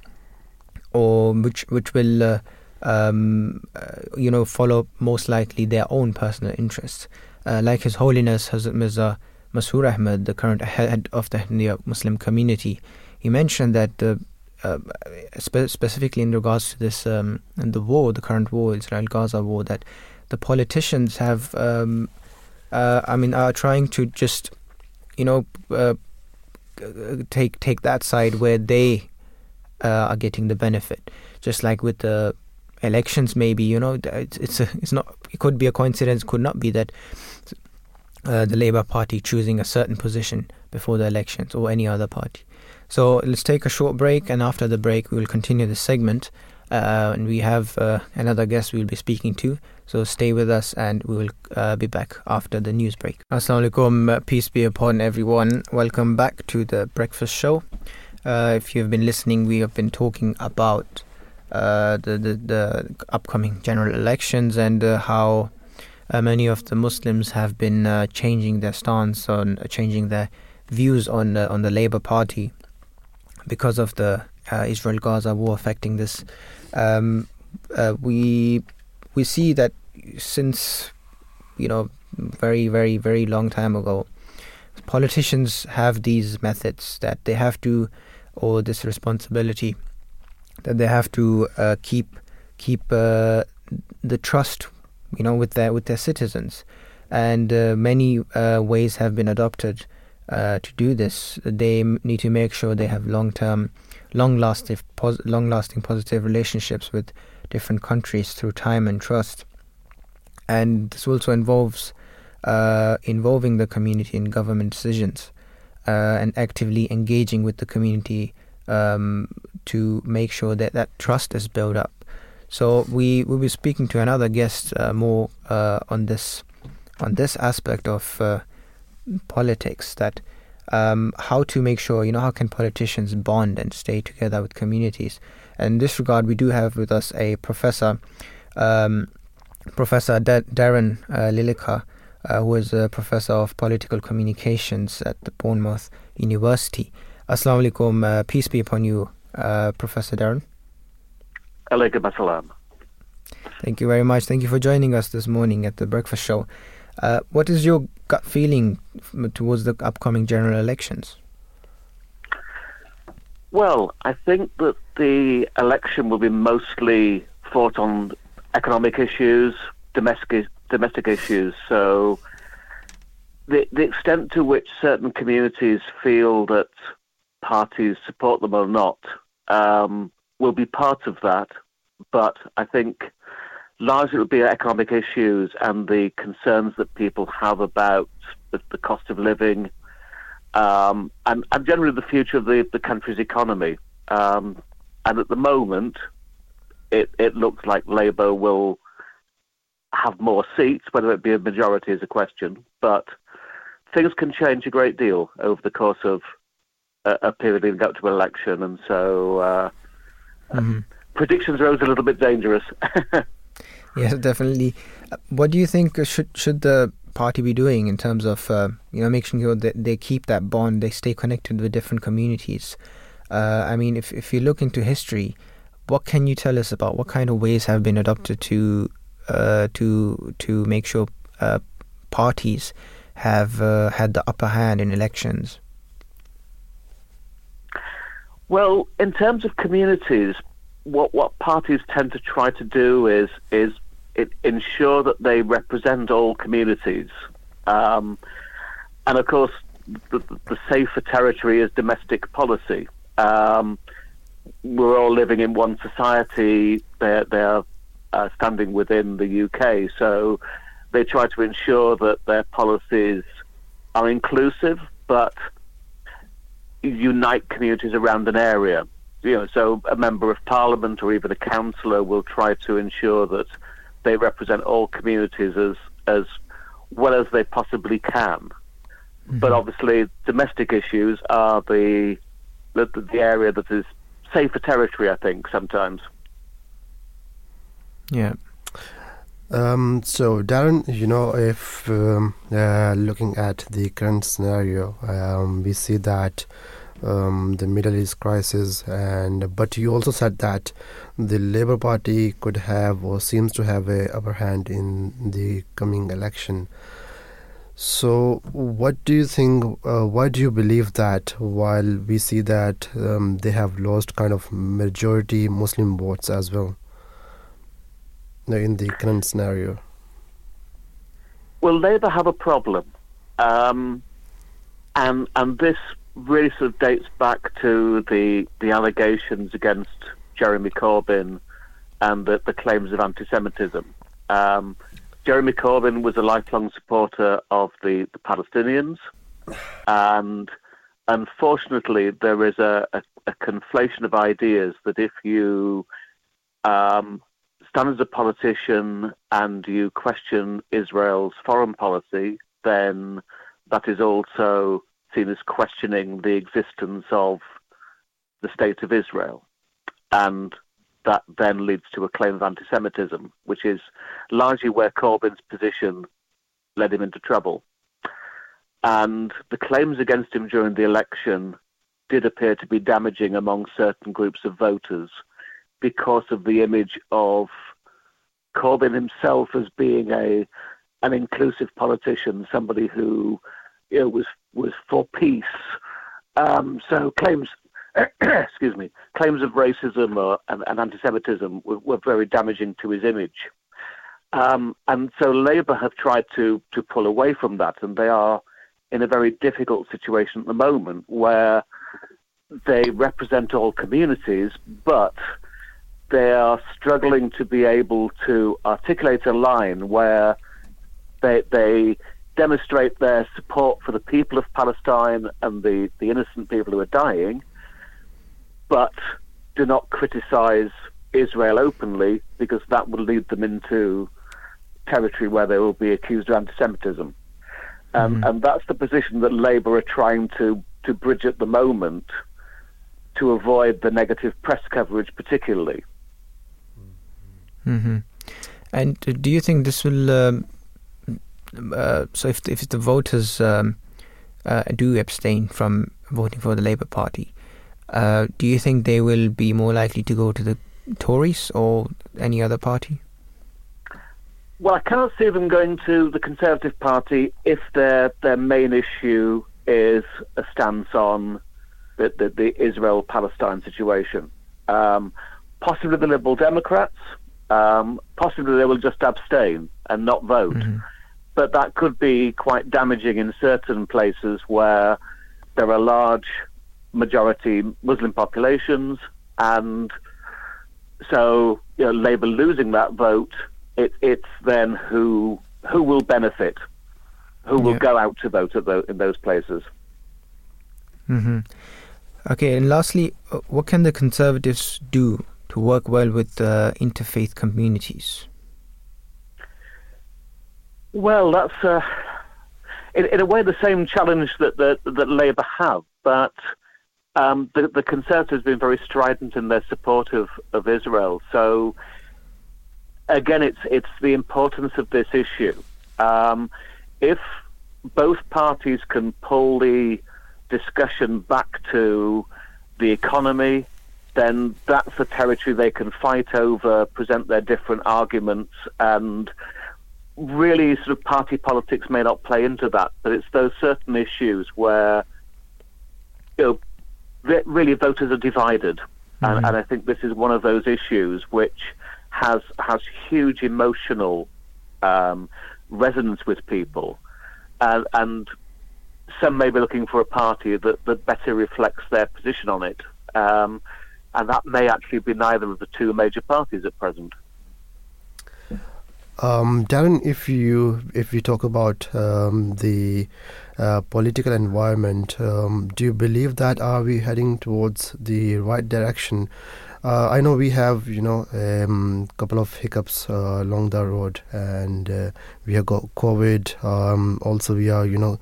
or which which will uh, um, uh, you know follow most likely their own personal interests, uh, like His Holiness Hazrat Mirza Masroor Ahmad, the current head of the Ahmadiyya Muslim community. He mentioned that the uh, spe- specifically in regards to this um, the war, the current war, Israel-Gaza war, that the politicians have, um, uh, I mean, are trying to just, you know, uh, take take that side where they uh, are getting the benefit, just like with the elections. Maybe you know, it's it's, a, it's not. It could be a coincidence. Could not be that. Uh, the Labour Party choosing a certain position before the elections, or any other party. So let's take a short break, and after the break, we will continue the segment. Uh, and we have uh, another guest we'll be speaking to. So stay with us, and we will uh, be back after the news break. Assalamu alaikum, uh, peace be upon everyone. Welcome back to the breakfast show. Uh, if you've been listening, we have been talking about the, the the upcoming general elections and uh, how uh, many of the Muslims have been uh, changing their stance on uh, changing their views on uh, on the Labour Party because of the uh, Israel-Gaza war affecting this. Um, uh, we we see that since you know very very very long time ago, politicians have these methods that they have to, or this responsibility that they have to uh, keep keep uh, the trust, you know, with their with their citizens, and uh, many uh, ways have been adopted uh, to do this. They need to make sure they have long term, long lasting, pos- long lasting positive relationships with different countries through time and trust, and this also involves uh, involving the community in government decisions and actively engaging with the community um, to make sure that that trust is built up. So we will be speaking to another guest uh, more uh, on this on this aspect of uh, politics that um, how to make sure you know how can politicians bond and stay together with communities. And in this regard, we do have with us a professor. Um, Professor Da- Darren uh, Lilleker, uh, who is a professor of political communications at the Bournemouth University. Assalamu alaikum, uh, peace be upon you, uh, Professor Darren. Alaikum assalam. Thank you very much. Thank you for joining us this morning at the breakfast show. Uh, what is your gut feeling towards the upcoming general elections? Well, I think that the election will be mostly fought on economic issues, domestic domestic issues. So, the the extent to which certain communities feel that parties support them or not um, will be part of that. But I think largely it will be economic issues and the concerns that people have about the, the cost of living um, and, and generally the future of the, the country's economy. Um, and at the moment, it, it looks like Labour will have more seats, whether it be a majority is a question, but things can change a great deal over the course of a, a period leading up to an election, and so uh, Mhm. predictions are always a little bit dangerous. Yes, definitely. What do you think should should the party be doing in terms of uh, you know making sure that they keep that bond, they stay connected with different communities? Uh, I mean, if if you look into history, what can you tell us about what kind of ways have been adopted to uh, to to make sure uh, parties have uh, had the upper hand in elections? Well, in terms of communities, what what parties tend to try to do is is it, ensure that they represent all communities, um, and of course, the, the safer territory is domestic policy. Um, we're all living in one society. They're they're uh, standing within the UK, so they try to ensure that their policies are inclusive, but unite communities around an area. You know, so a member of parliament or even a councillor will try to ensure that they represent all communities as as well as they possibly can. But obviously, domestic issues are the, the the area that is safer territory. I think sometimes. Yeah. Um, so, Darren, you know, if um, uh, looking at the current scenario, um, we see that um, the Middle East crisis, and but you also said that the Labour Party could have or seems to have a upper hand in the coming election. So, what do you think? Uh, why do you believe that? While we see that um, they have lost kind of majority Muslim votes as well in the current scenario. Well, Labour have a problem, um, and and this really sort of dates back to the the allegations against Jeremy Corbyn and the, the claims of anti-Semitism. Um, Jeremy Corbyn was a lifelong supporter of the, the Palestinians, and unfortunately, there is a, a, a conflation of ideas that if you um, stand as a politician and you question Israel's foreign policy, then that is also seen as questioning the existence of the state of Israel. And that then leads to a claim of anti Semitism, which is largely where Corbyn's position led him into trouble. And the claims against him during the election did appear to be damaging among certain groups of voters because of the image of Corbyn himself as being a an inclusive politician, somebody who you know, was was for peace. Um, so claims, excuse me, claims of racism or, and, and anti-Semitism were, were very damaging to his image. Um, and so Labour have tried to to pull away from that, and they are in a very difficult situation at the moment where they represent all communities, but they are struggling to be able to articulate a line where they, they demonstrate their support for the people of Palestine and the, the innocent people who are dying, but do not criticize Israel openly because that will lead them into territory where they will be accused of anti-Semitism. Um, And that's the position that Labour are trying to, to bridge at the moment to avoid the negative press coverage, particularly. hmm And do you think this will? Um, uh, so if if the voters um, uh, do abstain from voting for the Labour Party, uh, do you think they will be more likely to go to the Tories or any other party? Well, I cannot see them going to the Conservative Party if their their main issue is a stance on the, the, the Israel Palestine situation. Um, possibly the Liberal Democrats, um, possibly they will just abstain and not vote. Mm-hmm. But that could be quite damaging in certain places where there are large majority Muslim populations, and so you know, Labour losing that vote, it, it's then who who will benefit, who will Yeah. go out to vote in those places. hmm Okay, and lastly, uh, what can the Conservatives do to work well with uh, interfaith communities? Well, that's uh, in, in a way the same challenge that that, Labour have, but um, the, the Conservatives have been very strident in their support of, of Israel. So again, it's it's the importance of this issue. Um, if both parties can pull the discussion back to the economy, then that's a territory they can fight over, present their different arguments, and really sort of party politics may not play into that, but it's those certain issues where you know re- really voters are divided, and, and I think this is one of those issues which has has huge emotional um, resonance with people, and, and some may be looking for a party that, that better reflects their position on it, um, and that may actually be neither of the two major parties at present. Um, Darren, if you if you talk about um, the uh, political environment, um, do you believe that are we heading towards the right direction? Uh, I know we have you know a um, couple of hiccups uh, along the road, and uh, we have got COVID. Um, also, we are you know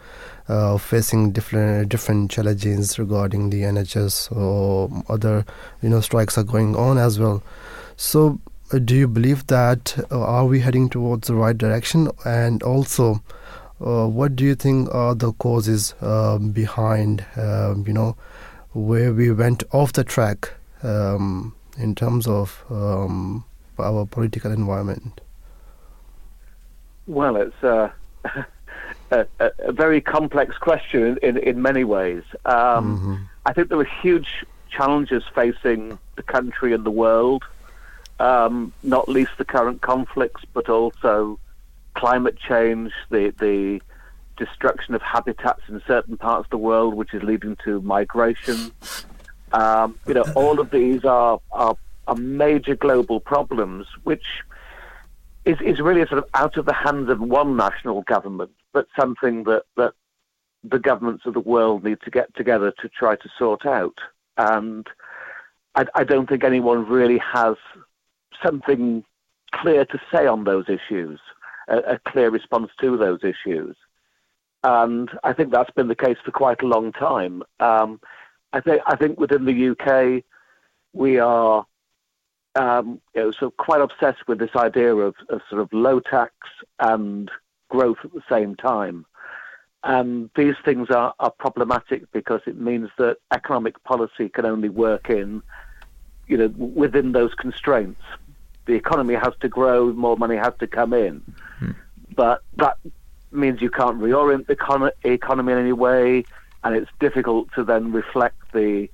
uh, facing different different challenges regarding the NHS or other you know strikes are going on as well. So uh, do you believe that uh, are we heading towards the right direction? And also uh, what do you think are the causes um, behind um, you know where we went off the track um, in terms of um, our political environment? Well, it's uh, a, a, a very complex question in, in many ways. Um, I think there are huge challenges facing the country and the world, um, not least the current conflicts, but also climate change, the, the destruction of habitats in certain parts of the world, which is leading to migration. Um, you know, all of these are, are, are major global problems, which is, is really sort of out of the hands of one national government, but something that, that the governments of the world need to get together to try to sort out. And I, I don't think anyone really has something clear to say on those issues, a, a clear response to those issues. And I think that's been the case for quite a long time. Um, I think I think within the UK, we are um, you know, sort of quite obsessed with this idea of, of sort of low tax and growth at the same time. And these things are, are problematic because it means that economic policy can only work in, you know, within those constraints. The economy has to grow, more money has to come in. Hmm. But that means you can't reorient the econ- economy in any way, and it's difficult to then reflect the,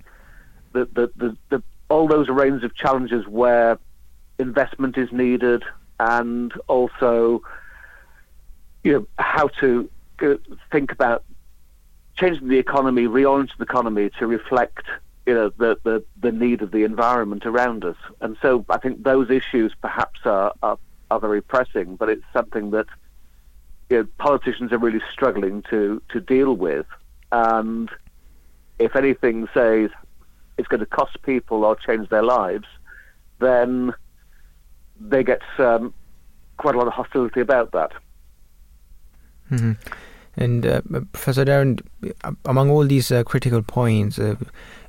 the, the, the, the all those range of challenges where investment is needed and also you know how to go- think about changing the economy, reorienting the economy to reflect you know the, the, the need of the environment around us. And so I think those issues perhaps are, are, are very pressing, but it's something that you know, politicians are really struggling to, to deal with. And if anything says it's going to cost people or change their lives, then they get um, quite a lot of hostility about that. hmm And uh, Professor Darren, uh, among all these uh, critical points, uh,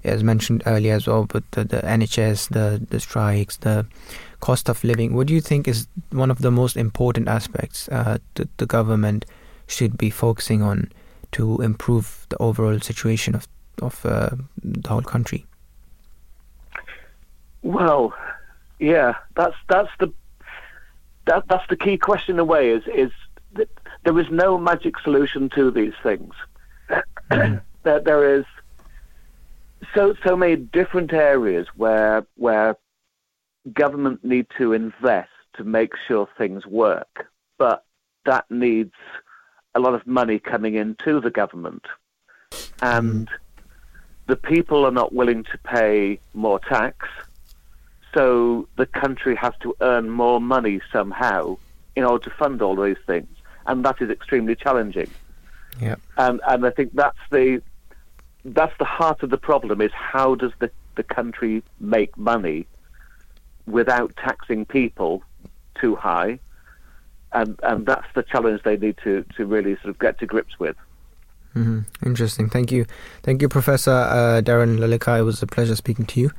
as mentioned earlier as well, but the, the NHS, the the strikes, the cost of living. What do you think is one of the most important aspects uh, that the government should be focusing on to improve the overall situation of of uh, the whole country? Well, yeah, that's that's the that that's the key question in a way. Is is there is no magic solution to these things. Mm-hmm. there, there is so so many different areas where where government need to invest to make sure things work, but that needs a lot of money coming into the government, and mm-hmm. the people are not willing to pay more tax, so the country has to earn more money somehow in order to fund all these things, and that is extremely challenging. Yeah. And and I think that's the that's the heart of the problem is how does the, the country make money without taxing people too high? And and that's the challenge they need to, to really sort of get to grips with. hmm Interesting. Thank you. Thank you, Professor uh, Darren Lilleker. It was a pleasure speaking to you.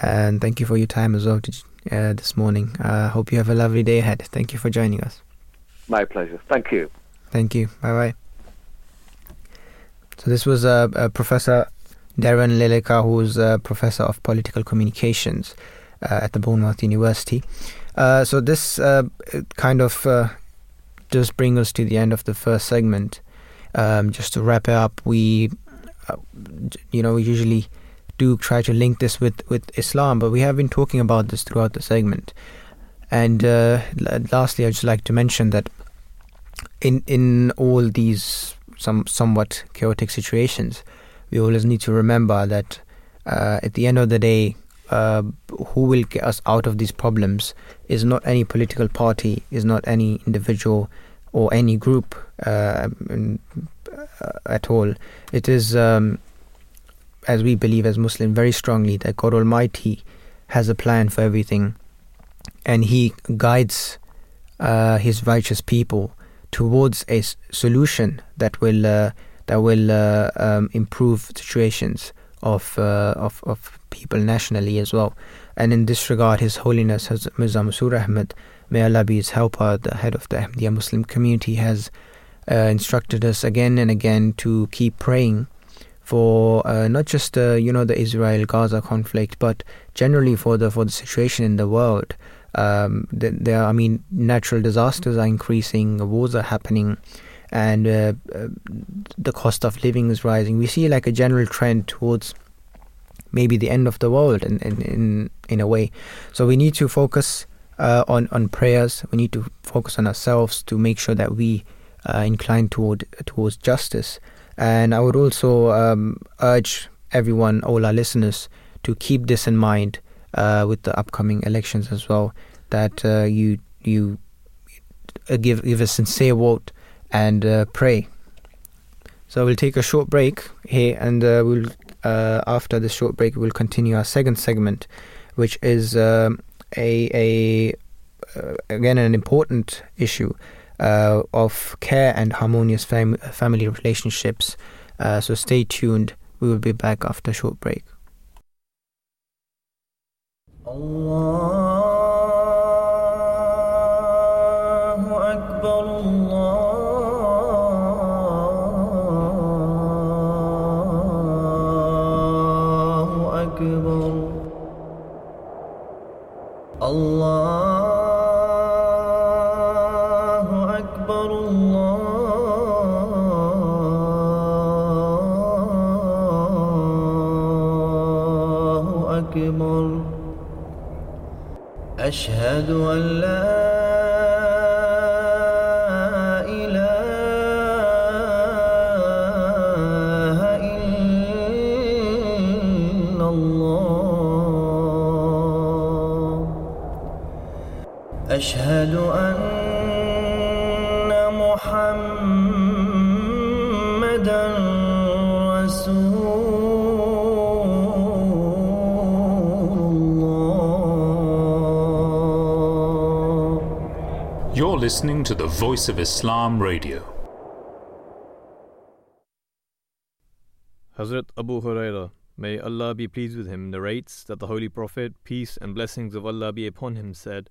And thank you for your time as well uh, this morning. I uh, hope you have a lovely day ahead. Thank you for joining us. My pleasure. Thank you. Thank you. Bye bye. So this was uh, uh, Professor Darren Lilleker, who's a professor of political communications uh, at the Bournemouth University. Uh, so this uh, kind of uh, does bring us to the end of the first segment. Um, just to wrap it up, we, you know, we usually do try to link this with, with Islam, but we have been talking about this throughout the segment. And lastly, I'd just like to mention that in in all these some somewhat chaotic situations, we always need to remember that uh, at the end of the day, uh, who will get us out of these problems is not any political party, is not any individual or any group uh, at all. It is, um, as we believe as Muslim very strongly, that God Almighty has a plan for everything, and He guides uh, His righteous people towards a solution that will uh, that will uh, um, improve situations of, uh, of of people nationally as well. And in this regard, His Holiness Hazrat Mirza Masroor may Allah be His helper, the head of the Ahmadiyya Muslim community, has uh, instructed us again and again to keep praying for uh, not just uh, you know the Israel-Gaza conflict, but generally for the for the situation in the world. Um, there, I mean, natural disasters are increasing, wars are happening, and uh, uh, the cost of living is rising. We see like a general trend towards maybe the end of the world in in in, in a way. So we need to focus uh, on on prayers. We need to focus on ourselves to make sure that we uh, incline toward towards justice. And I would also um, urge everyone, all our listeners, to keep this in mind uh, with the upcoming elections as well. That uh, you you uh, give give a sincere vote and uh, pray. So we'll take a short break here, and uh, we'll uh, after this short break we'll continue our second segment, which is um, a a again an important issue of care and harmonious fam- family relationships. so stay tuned. We will be back after a short break. Allah. Listening to the Voice of Islam Radio. Hazrat Abu Huraira, may Allah be pleased with him, narrates that the Holy Prophet, peace and blessings of Allah be upon him, said,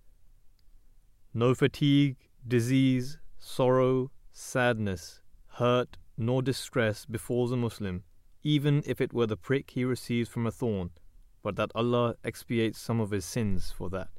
No fatigue, disease, sorrow, sadness, hurt, nor distress befalls a Muslim, even if it were the prick he receives from a thorn, but that Allah expiates some of his sins for that.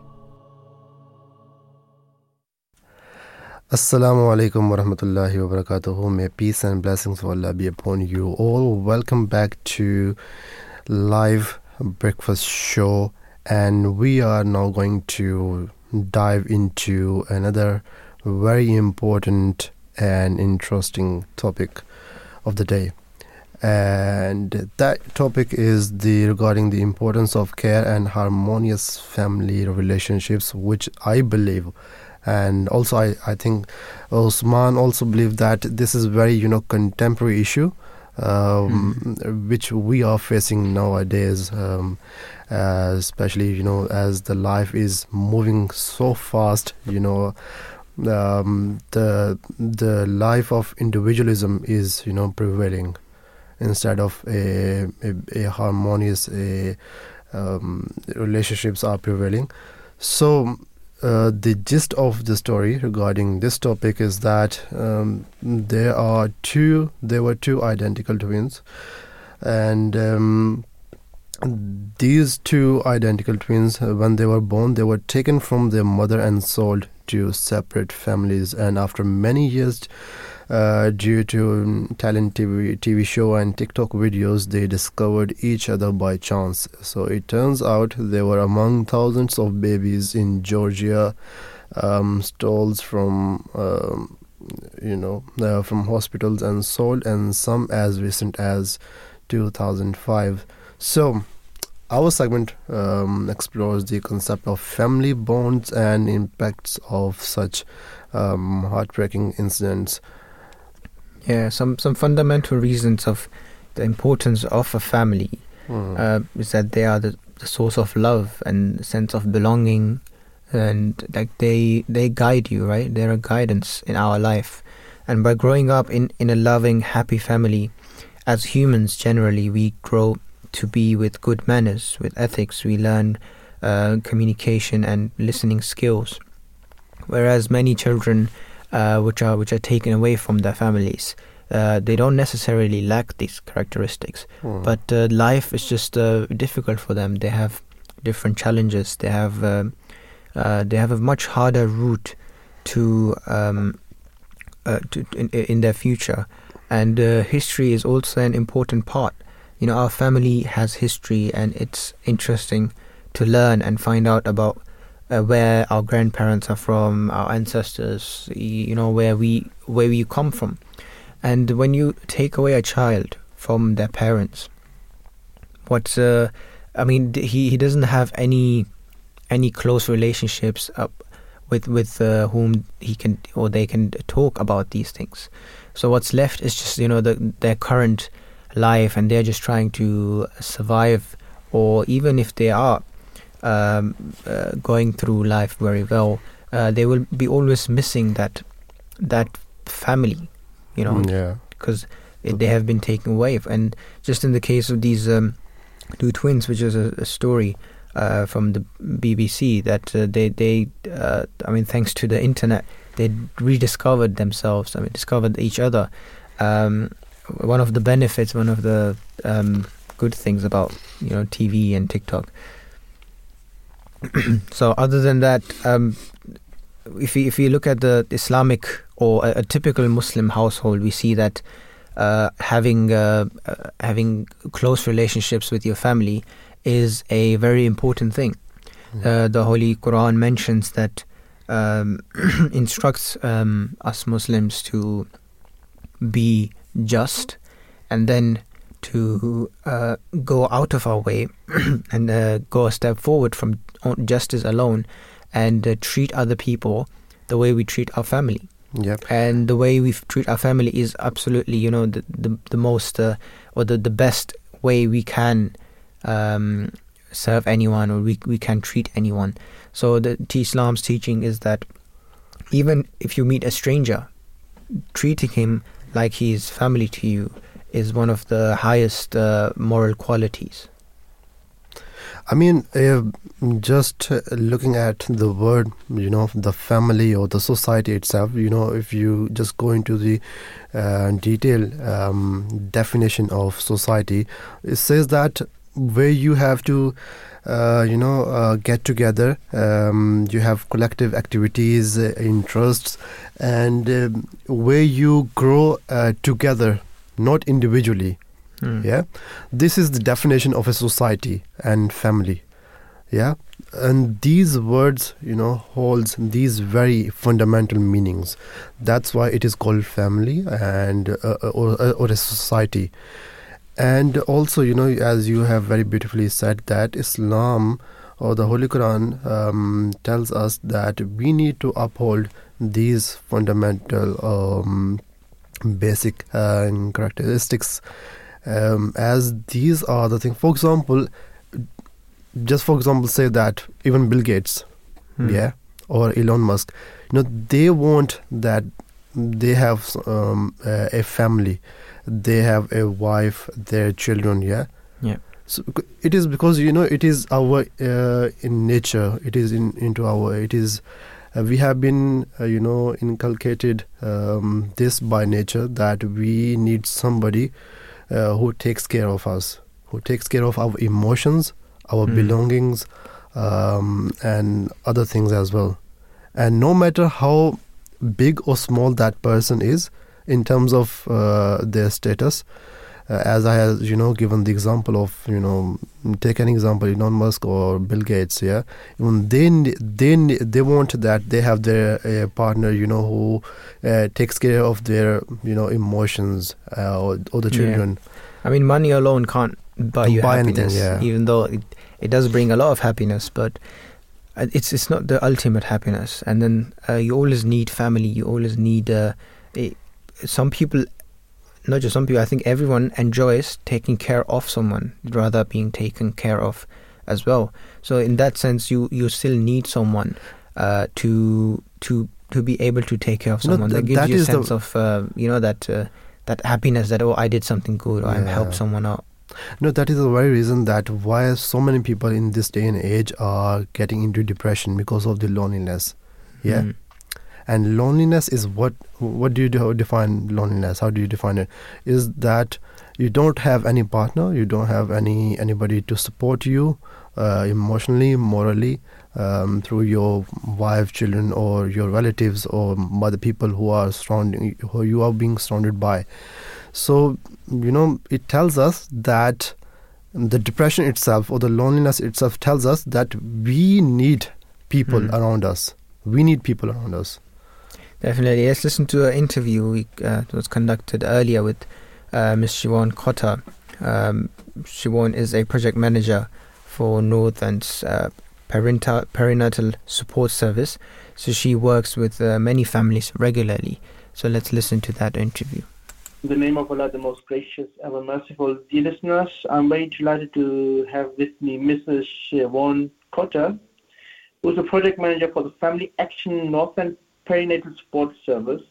Assalamu alaikum wa rahmatullahi wa barakatuhu. May peace and blessings of Allah be upon you all. Welcome back to live breakfast show and we are now going to dive into another very important and interesting topic of the day and that topic is the regarding the importance of care and harmonious family relationships which i believe and also I, I think Usman also believed that this is very you know contemporary issue um, which we are facing nowadays um, uh, especially you know as the life is moving so fast you know um, the the life of individualism is you know prevailing instead of a a, a harmonious a, um, relationships are prevailing. So uh, the gist of the story regarding this topic is that um, there are two there were two identical twins and um, these two identical twins uh, when they were born they were taken from their mother and sold to separate families and after many years due to um, talent TV, TV show and TikTok videos, they discovered each other by chance. So it turns out they were among thousands of babies in Georgia, um, stalls from um, you know uh, from hospitals and sold, and some as recent as 2005. So our segment um, explores the concept of family bonds and impacts of such um, heartbreaking incidents. Yeah, some some fundamental reasons of the importance of a family Mm. uh, is that they are the, the source of love and sense of belonging, and like they they guide you, right? They're a guidance in our life, and by growing up in in a loving, happy family, as humans generally we grow to be with good manners, with ethics. We learn uh, communication and listening skills, whereas many children, uh, which are which are taken away from their families. Uh, they don't necessarily lack these characteristics, Mm. but uh, life is just uh, difficult for them. They have different challenges. They have um uh, they have a much harder route to um, uh, to in, in their future, and uh, history is also an important part. You know, our family has history, and it's interesting to learn and find out about uh, where our grandparents are from, our ancestors, you know, where we where we come from, and when you take away a child from their parents, what's uh, I mean, he he doesn't have any any close relationships up with with uh, whom he can or they can talk about these things. So what's left is just you know the, their current life, and they're just trying to survive. Or even if they are um, uh, going through life very well, uh, they will be always missing that that family, you know, Mm, yeah. because they have been taken away. And just in the case of these um, two twins, which is a, a story uh, from the BBC, that uh, they they uh, I mean, thanks to the internet, they rediscovered themselves. I mean, discovered each other. Um, one of the benefits, one of the um, good things about you know TV and TikTok. so, other than that, um, if we if we look at the Islamic or a, a typical Muslim household, we see that uh, having uh, uh, having close relationships with your family is a very important thing. Uh, the Holy Quran mentions that um, instructs um, us Muslims to be just and then to uh, go out of our way and uh, go a step forward from justice alone and uh, treat other people the way we treat our family. Yep. And the way we treat our family is absolutely, you know, the the, the most uh, or the, the best way we can um, serve anyone or we we can treat anyone. So the T- Islam's teaching is that even if you meet a stranger, treating him like he's family to you is one of the highest uh, moral qualities. I mean, uh, just uh, looking at the word, you know, the family or the society itself, you know, if you just go into the uh, detailed um, definition of society, it says that where you have to, uh, you know, uh, get together, um, you have collective activities, uh, interests, and um, where you grow together, not individually. Hmm. Yeah, this is the definition of a society and family. Yeah, and these words, you know, holds these very fundamental meanings. That's why it is called family and uh, or, or a society. And also, you know, as you have very beautifully said, that Islam or the Holy Quran um, tells us that we need to uphold these fundamental um, basic uh, characteristics um, as these are the things. For example, just for example, say that even Bill Gates, Hmm. yeah, or Elon Musk, you know, they want that they have um, a, a family, they have a wife, their children, yeah. Yeah. So it is because you know it is our uh, in nature. It is in into our. It is. Uh, we have been, uh, you know, inculcated um, this by nature that we need somebody uh, who takes care of us, who takes care of our emotions, our Mm. belongings, um, and other things as well. And no matter how big or small that person is in terms of uh, their status, as I have, you know, given the example of, you know, take an example, Elon Musk or Bill Gates, yeah, even they they they want that they have their uh, partner, you know, who uh, takes care of their, you know, emotions uh, or, or the Yeah. children. I mean, money alone can't buy you Buy anything, happiness, yeah. even though it, it does bring a lot of happiness, but uh, it's it's not the ultimate happiness. And then uh, you always need family. You always need uh, a, some people, not just some people. I think everyone enjoys taking care of someone rather being taken care of as well. So in that sense, you you still need someone uh, to to to be able to take care of No, someone. th- that gives that you a is the- sense of uh, you know that. Uh, that happiness that oh I did something good or I helped someone out. No, that is the very reason that why so many people in this day and age are getting into depression because of the loneliness. Yeah. Mm. And loneliness is what what do you do, define loneliness? How do you define it? Is that you don't have any partner you don't have any anybody to support you uh, emotionally morally um, through your wife children or your relatives or by the people who are surrounding who you are being surrounded by. So you know it tells us that the depression itself or the loneliness itself tells us that we need people Hmm. around us. We need people around us Definitely. Let's listen to an interview we, uh, that was conducted earlier with uh, Ms. Siobhan Cotter. Um, Siobhan is a project manager for Northland's uh, perinatal support service. So she works with uh, many families regularly. So let's listen to that interview. In the name of Allah, the most gracious, ever merciful. Dear listeners, I'm very delighted to have with me Mrs. Siobhan Cotter, who's a project manager for the Family Action Northland Perinatal Support Service,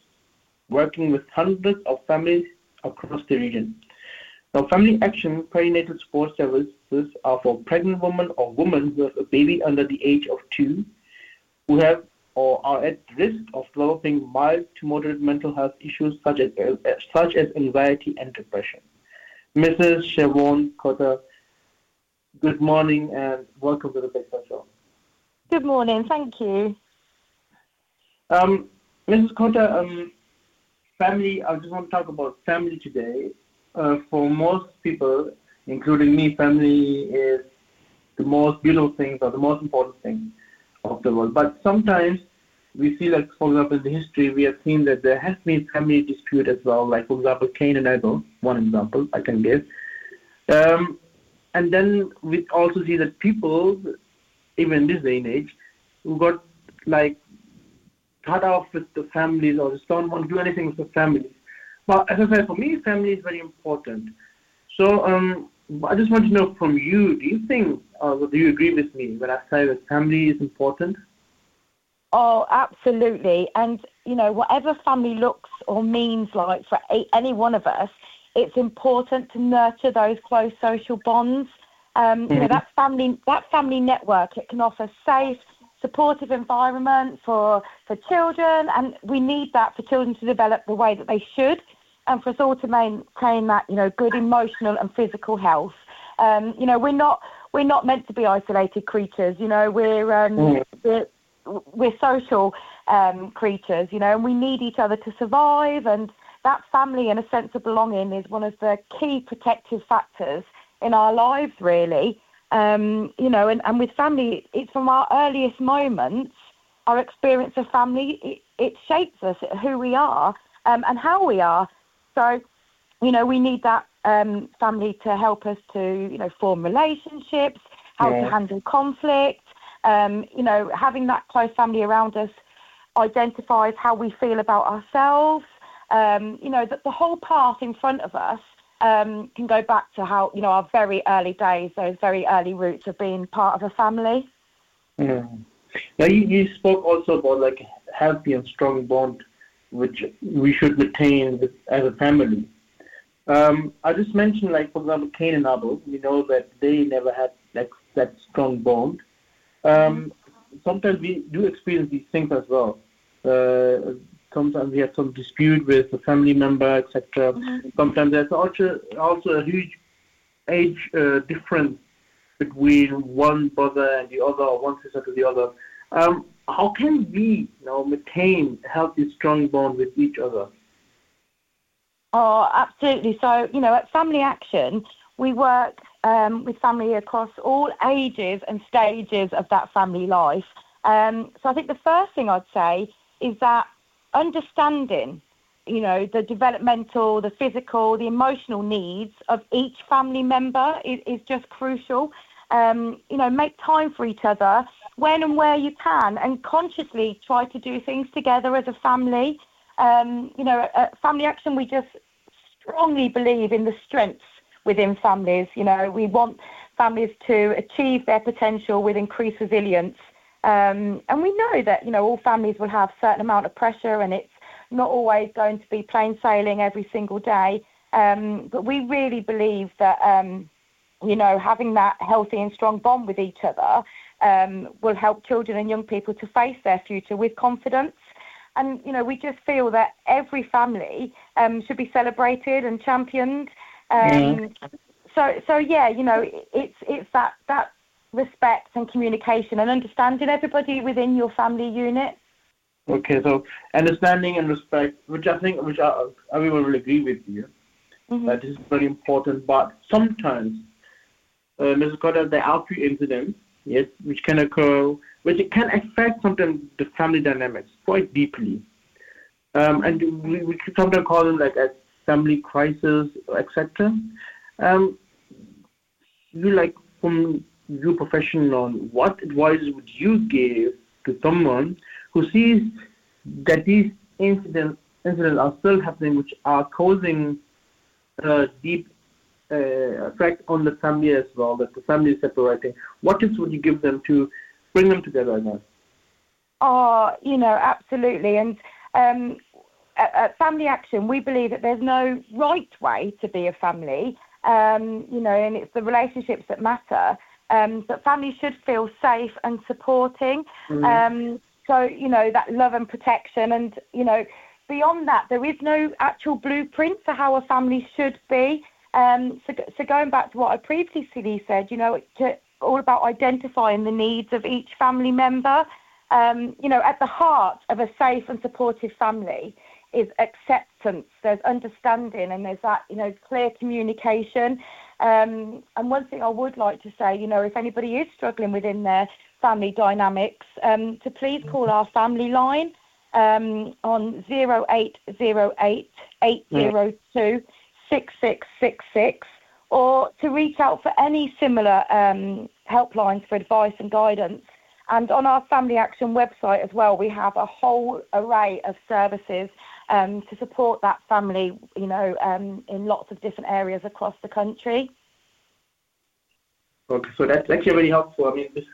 working with hundreds of families across the region. Now, Family Action Perinatal Support Services are for pregnant women or women who have a baby under the age of two, who have or are at risk of developing mild to moderate mental health issues such as uh, such as anxiety and depression. Mrs. Siobhan Cotter, good morning and welcome to the Breakfast Show. Good morning, thank you. Um, Mrs. Cotter, um, family, I just want to talk about family today. Uh, for most people, including me, family is the most beautiful thing or the most important thing of the world. But sometimes we see like, for example, in the history, we have seen that there has been family dispute as well. Like, for example, Cain and Abel, one example I can give. Um, and then we also see that people, even in this day and age, who got like cut off with the families or just don't want to do anything with the families. But as I said, for me, family is very important. So um, I just want to know from you, do you think, or do you agree with me when I say that family is important? Oh, absolutely. And, you know, whatever family looks or means like for any one of us, it's important to nurture those close social bonds. Um, You know, that family, that family network, it can offer safe, supportive environment for, for children, and we need that for children to develop the way that they should, and for us all to maintain that, you know, good emotional and physical health. Um, you know, we're not we're not meant to be isolated creatures. You know, we're um, Mm. we're we're social um, creatures, you know, and we need each other to survive. And that family and a sense of belonging is one of the key protective factors in our lives, really. Um, you know, and, and with family, it's from our earliest moments, our experience of family, it, it shapes us, who we are um, and how we are. So, you know, we need that um, family to help us to, you know, form relationships, how Yeah. to handle conflict. Um, you know, having that close family around us identifies how we feel about ourselves. Um, you know, that the whole path in front of us um, can go back to how, you know, our very early days, those very early roots of being part of a family. Mm. Now you, you spoke also about like healthy and strong bond, which we should with, as a family. Um, I just mentioned like for example Cain and Abel. We know that they never had like that strong bond. Um, sometimes we do experience these things as well. Uh, sometimes we have some dispute with a family member, etc. Sometimes there's also also a huge age uh, difference between one brother and the other, or one sister to the other. Um, how can we you know, maintain a healthy, strong bond with each other? Oh, absolutely. So, you know, at Family Action, we work um, with family across all ages and stages of that family life. Um, so I think the first thing I'd say is that understanding, you know, the developmental, the physical, the emotional needs of each family member is, is just crucial. Um, you know, make time for each other when and where you can and consciously try to do things together as a family. Um, you know, at Family Action, we just strongly believe in the strengths within families. You know, we want families to achieve their potential with increased resilience. Um, and we know that, you know, all families will have a certain amount of pressure and it's not always going to be plain sailing every single day. Um, but we really believe that, um, you know, having that healthy and strong bond with each other um, will help children and young people to face their future with confidence. And, you know, we just feel that every family um, should be celebrated and championed. Um, So, so yeah, you know, it's it's that that respect and communication and understanding everybody within your family unit. Okay, so understanding and respect, which I think, which I, everyone will agree with you, that is very important. But sometimes, uh, Mrs. Cotter, there are few incidents, yes, which can occur, which it can affect sometimes the family dynamics quite deeply. Um, and we, we sometimes call them like a family crisis, etc. Um, you like from your profession on what advice would you give to someone who sees that these incidents incidents are still happening, which are causing a deep uh, effect on the family as well, that the family is separating. What tips would you give them to bring them together again? Oh, you know, absolutely. And um, at, at Family Action, we believe that there's no right way to be a family, um, you know, and it's the relationships that matter. Um, but families should feel safe and supporting. Mhm. Um, so, you know, that love and protection. And, you know, beyond that, there is no actual blueprint for how a family should be. Um, so, so going back to what I previously said, you know, to, all about identifying the needs of each family member. Um, you know, at the heart of a safe and supportive family is acceptance. There's understanding, and there's that, you know, clear communication. Um, and one thing I would like to say, you know, if anybody is struggling within their family dynamics, um, to please call our family line um, on 0808 802 6666 or to reach out for any similar um, helplines for advice and guidance. And on our Family Action website as well, we have a whole array of services um, to support that family, you know, um, in lots of different areas across the country. Okay, so that's actually very helpful. I mean, this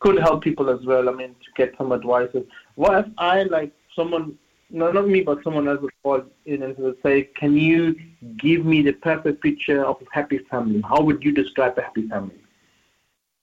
could help people as well. I mean, to get some advice. What if I like someone, no, not me, but someone else would call in and would say, "Can you give me the perfect picture of a happy family? How would you describe a happy family?"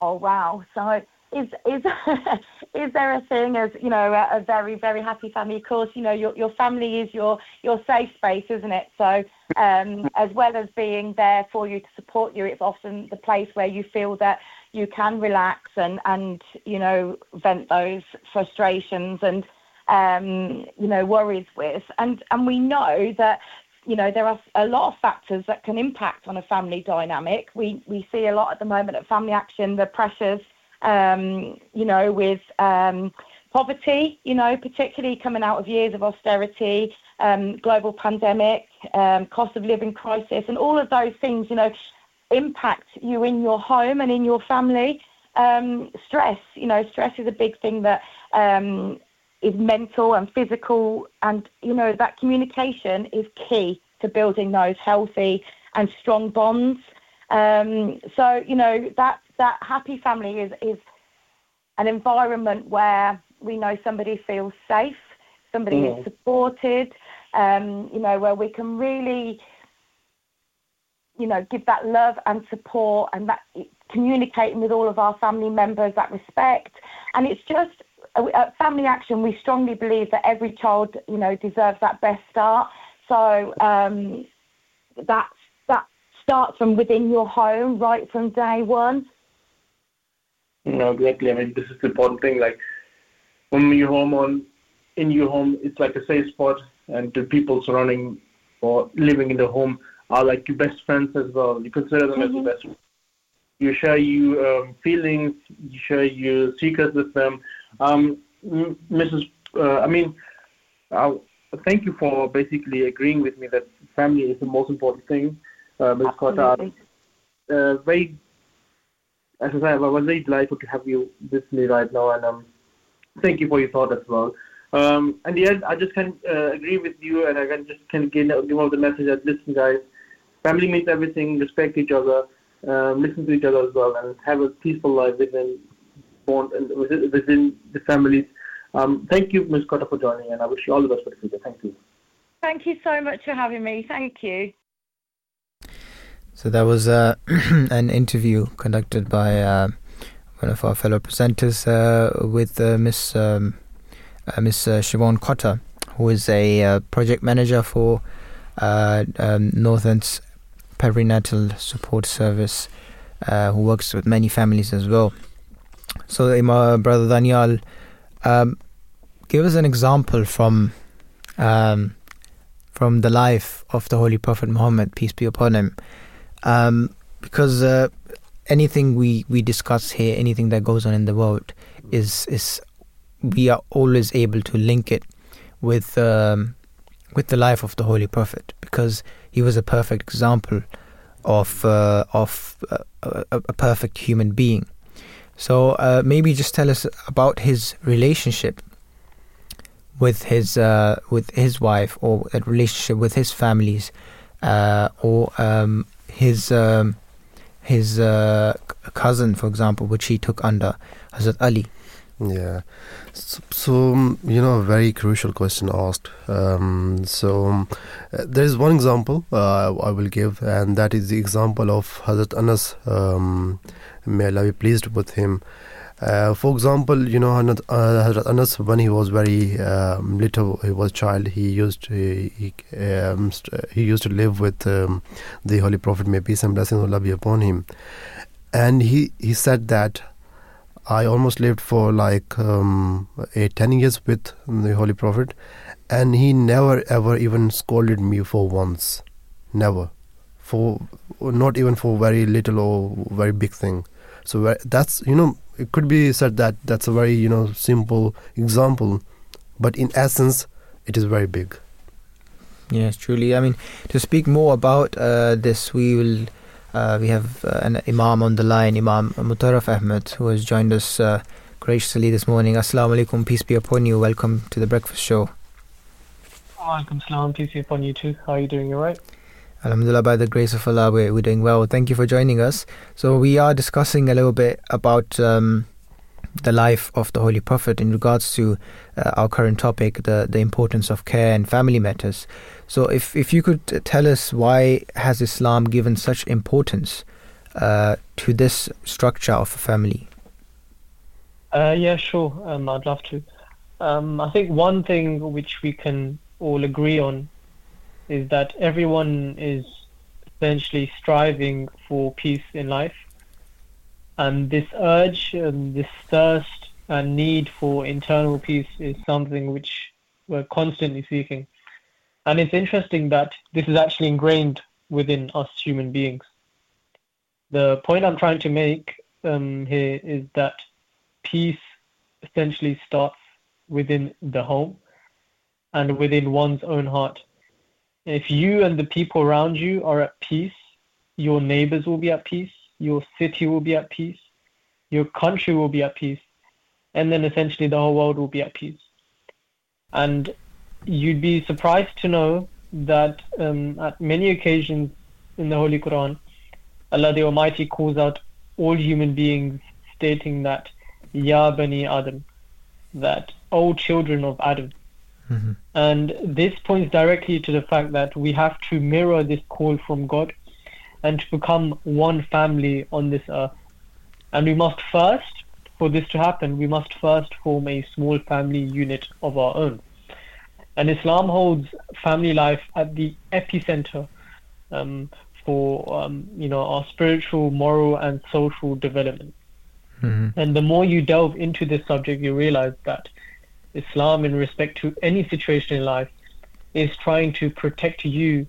Oh wow! So is is is there a thing as you know a, a, very very happy family? Of course, you know your your family is your your safe space, isn't it? So um, as well as being there for you to support you, it's often the place where you feel that you can relax and and you know vent those frustrations and um, you know worries with. And and we know that you know there are a lot of factors that can impact on a family dynamic. We we see a lot at the moment at Family Action the pressures um, you know, with um, poverty, you know, particularly coming out of years of austerity, um, global pandemic, um, cost of living crisis, and all of those things, you know, impact you in your home and in your family. Um, stress, you know, stress is a big thing that um, is mental and physical, and you know that communication is key to building those healthy and strong bonds. Um, so you know that that happy family is is an environment where we know somebody feels safe, somebody mm. is supported, um, you know, where we can really, you know, give that love and support and that communicating with all of our family members, that respect. And it's just at Family Action, we strongly believe that every child, you know, deserves that best start. So um, that that starts from within your home, right from day one. No, exactly. I mean, this is the important thing. Like when you're home on in your home, it's like a safe spot, and the people surrounding or living in the home are like your best friends as well. You consider them mm-hmm. as your best. Friends. You share your um, feelings, you share your secrets with them. Um, Mrs. Uh, I mean, uh, thank you for basically agreeing with me that family is the most important thing, uh, Ms. Cotter. Uh, very as I said, I was very delighted to have you with me right now, and um, thank you for your thought as well. Um, and yeah, I just can uh, agree with you, and I can just can give, give out the message that listen, guys, family means everything. Respect each other, um, listen to each other as well, and have a peaceful life within bond and within, within the families. Um, thank you, Ms. Cotter, for joining, and I wish you all the best for the future. Thank you. Thank you so much for having me. Thank you. So that was uh, an interview conducted by uh, one of our fellow presenters uh, with uh, Miss um, uh, Miss uh, Siobhan Cotter, who is a project manager for um, Northern's perinatal support service, who works with many families as well. So, my brother Danial, um, give us an example from um, from the life of the Holy Prophet Muhammad, peace be upon him um, because uh, anything we, we discuss here, anything that goes on in the world, is is we are always able to link it with um, with the life of the Holy Prophet because he was a perfect example of uh, of uh, a, a, perfect human being. So uh, maybe just tell us about his relationship with his uh, with his wife or that relationship with his families uh, or um, his um, his uh, cousin, for example, which he took under Hazrat Ali. Yeah. So, so, um, you know, a very crucial question asked. Um, so, um, there is one example uh, I will give, and that is the example of Hazrat Anas. Um, may Allah be pleased with him. Uh, for example, you know, Hazrat Anas, when he was very um, little, he was a child. He used to, he um, he used to live with um, the Holy Prophet, may peace and blessings of Allah be upon him. And he he said that I almost lived for like um, ten years with the Holy Prophet, and he never ever even scolded me for once, never, for not even for very little or very big thing. So that's you know it could be said that that's a very you know simple example, but in essence, it is very big. Yes, truly. I mean, to speak more about uh, this, we will Uh, we have uh, an Imam on the line, Imam Mutaraf Ahmed, who has joined us uh, graciously this morning. Assalamu alaikum, peace be upon you. Welcome to the breakfast show. Welcome, salam, peace be upon you too. How are you doing? You alright? Alhamdulillah, by the grace of Allah, we're, we're doing well. Thank you for joining us. So, we are discussing a little bit about um, the life of the Holy Prophet in regards to uh, our current topic, the, the importance of care and family matters. So, if, if you could tell us why has Islam given such importance uh, to this structure of a family? Uh, yeah, sure. Um, I'd love to. Um, I think one thing which we can all agree on is that everyone is essentially striving for peace in life. And this urge, and this thirst and need for internal peace is something which we're constantly seeking. And it's interesting that this is actually ingrained within us human beings. The point I'm trying to make um, here is that peace essentially starts within the home and within one's own heart. If you and the people around you are at peace, your neighbors will be at peace, your city will be at peace, your country will be at peace, and then essentially the whole world will be at peace. And you'd be surprised to know that um, at many occasions in the Holy Quran, Allah the Almighty calls out all human beings, stating that, Ya Bani Adam, that, O children of Adam. Mm-hmm. And this points directly to the fact that we have to mirror this call from God and to become one family on this earth. And we must first, for this to happen, we must first form a small family unit of our own. And Islam holds family life at the epicenter um, for um, you know our spiritual, moral, and social development. Mm-hmm. And the more you delve into this subject, you realize that Islam, in respect to any situation in life, is trying to protect you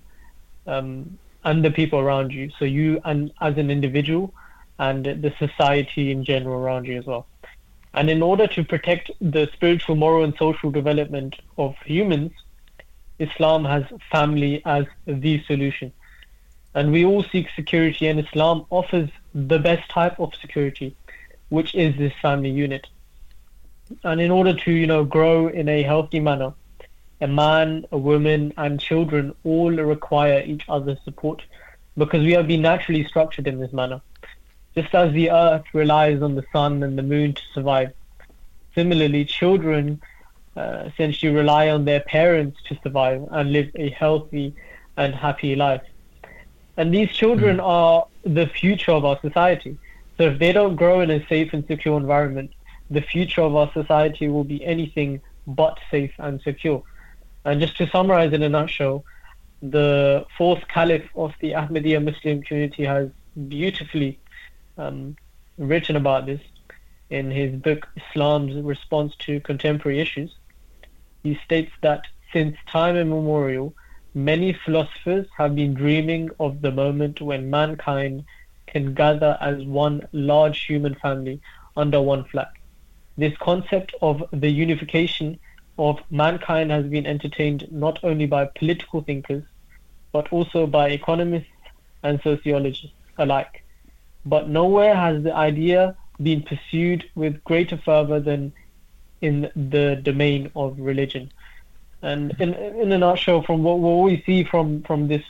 um, and the people around you. So you and as an individual, and the society in general around you as well. And in order to protect the spiritual, moral, and social development of humans, Islam has family as the solution. And we all seek security, and Islam offers the best type of security, which is this family unit. And in order to, you know, grow in a healthy manner, a man, a woman, and children all require each other's support because we have been naturally structured in this manner. Just as the earth relies on the sun and the moon to survive, similarly, children uh, essentially rely on their parents to survive and live a healthy and happy life. And these children are the future of our society. So if they don't grow in a safe and secure environment, the future of our society will be anything but safe and secure. And just to summarize in a nutshell, the fourth caliph of the Ahmadiyya Muslim community has beautifully um, written about this in his book Islam's Response to Contemporary Issues. He states that since time immemorial, many philosophers have been dreaming of the moment when mankind can gather as one large human family under one flag. This concept of the unification of mankind has been entertained not only by political thinkers, but also by economists and sociologists alike. But nowhere has the idea been pursued with greater fervor than in the domain of religion. And in, in a nutshell, from what, what we see from, from this,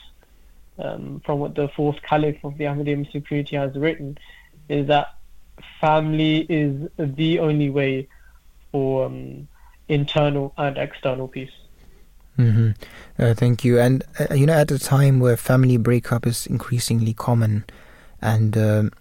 um, from what the fourth caliph of the Ahmadiyya Muslim community has written, is that family is the only way for um, internal and external peace. Mm-hmm. Uh, thank you. And uh, you know, at a time where family breakup is increasingly common, and um,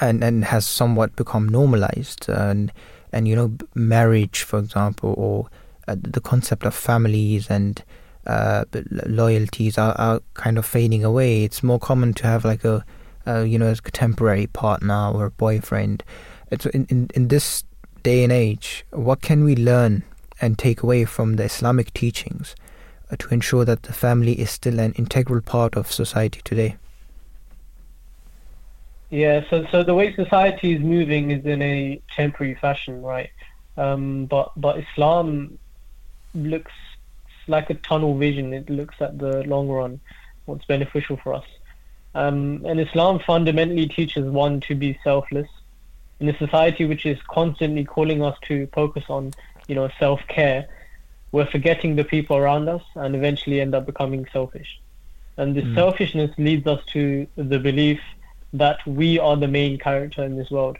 and and has somewhat become normalized, and and you know, marriage, for example, or uh, the concept of families and uh, loyalties are, are kind of fading away. It's more common to have like a, a you know, as a contemporary partner or boyfriend. In, in in this day and age, what can we learn and take away from the Islamic teachings uh, to ensure that the family is still an integral part of society today? Yeah, so so the way society is moving is in a temporary fashion, right? Um, but but Islam looks like a tunnel vision. It looks at the long run, what's beneficial for us. Um, and Islam fundamentally teaches one to be selfless. In a society which is constantly calling us to focus on, you know, self-care, we're forgetting the people around us and eventually end up becoming selfish. And this Mm. selfishness leads us to the belief that we are the main character in this world.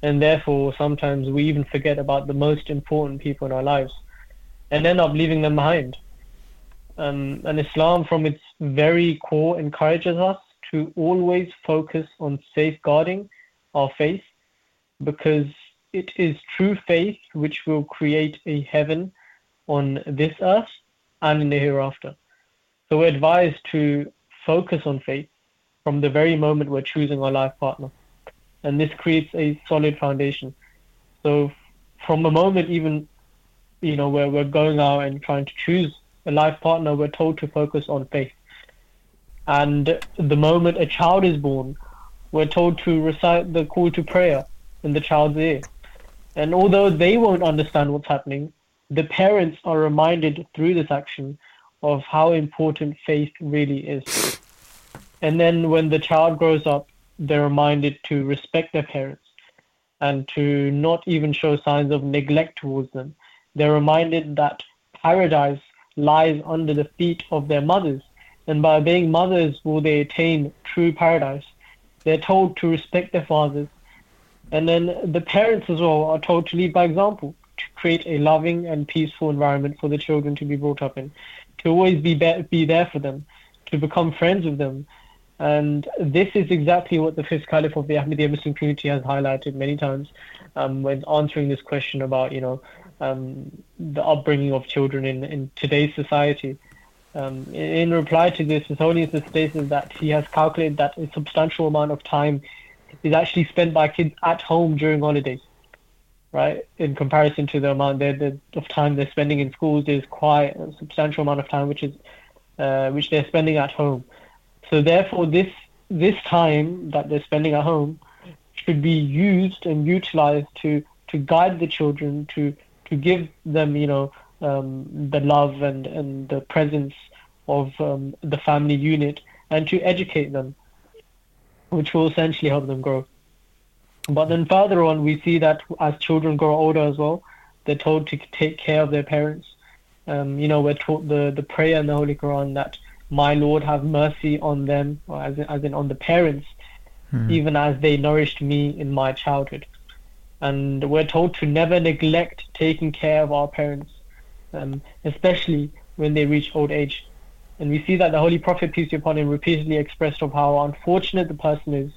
And therefore, sometimes we even forget about the most important people in our lives and end up leaving them behind. Um, and Islam, from its very core, encourages us to always focus on safeguarding our faith because it is true faith which will create a heaven on this earth and in the hereafter. So we're advised to focus on faith from the very moment we're choosing our life partner. And this creates a solid foundation. So from the moment even, you know, where we're going out and trying to choose a life partner, we're told to focus on faith. And the moment a child is born, we're told to recite the call to prayer in the child's ear. And although they won't understand what's happening, the parents are reminded through this action of how important faith really is. And then when the child grows up, they're reminded to respect their parents and to not even show signs of neglect towards them. They're reminded that paradise lies under the feet of their mothers, and by being mothers will they attain true paradise. They're told to respect their fathers, and then the parents as well are told to lead by example, to create a loving and peaceful environment for the children to be brought up in, to always be be, be there for them, to become friends with them. And this is exactly what the fifth caliph of the Ahmadiyya Muslim community has highlighted many times um, when answering this question about, you know, um, the upbringing of children in, in today's society. Um, in, reply to this, has stated that he has calculated that a substantial amount of time is actually spent by kids at home during holidays, right? In comparison to the amount they're, the, of time they're spending in schools, there's quite a substantial amount of time which is uh, which they're spending at home. So therefore, this this time that they're spending at home should be used and utilized to to guide the children to to give them, you know, um, the love and and the presence of um, the family unit and to educate them, which will essentially help them grow. But then further on, we see that as children grow older as well, they're told to take care of their parents. Um, you know, we're taught the, the prayer in the Holy Quran that my Lord have mercy on them, or as in, as in on the parents, Hmm. even as they nourished me in my childhood. And we're told to never neglect taking care of our parents, um, especially when they reach old age. And we see that the Holy Prophet, peace be upon him, repeatedly expressed of how unfortunate the person is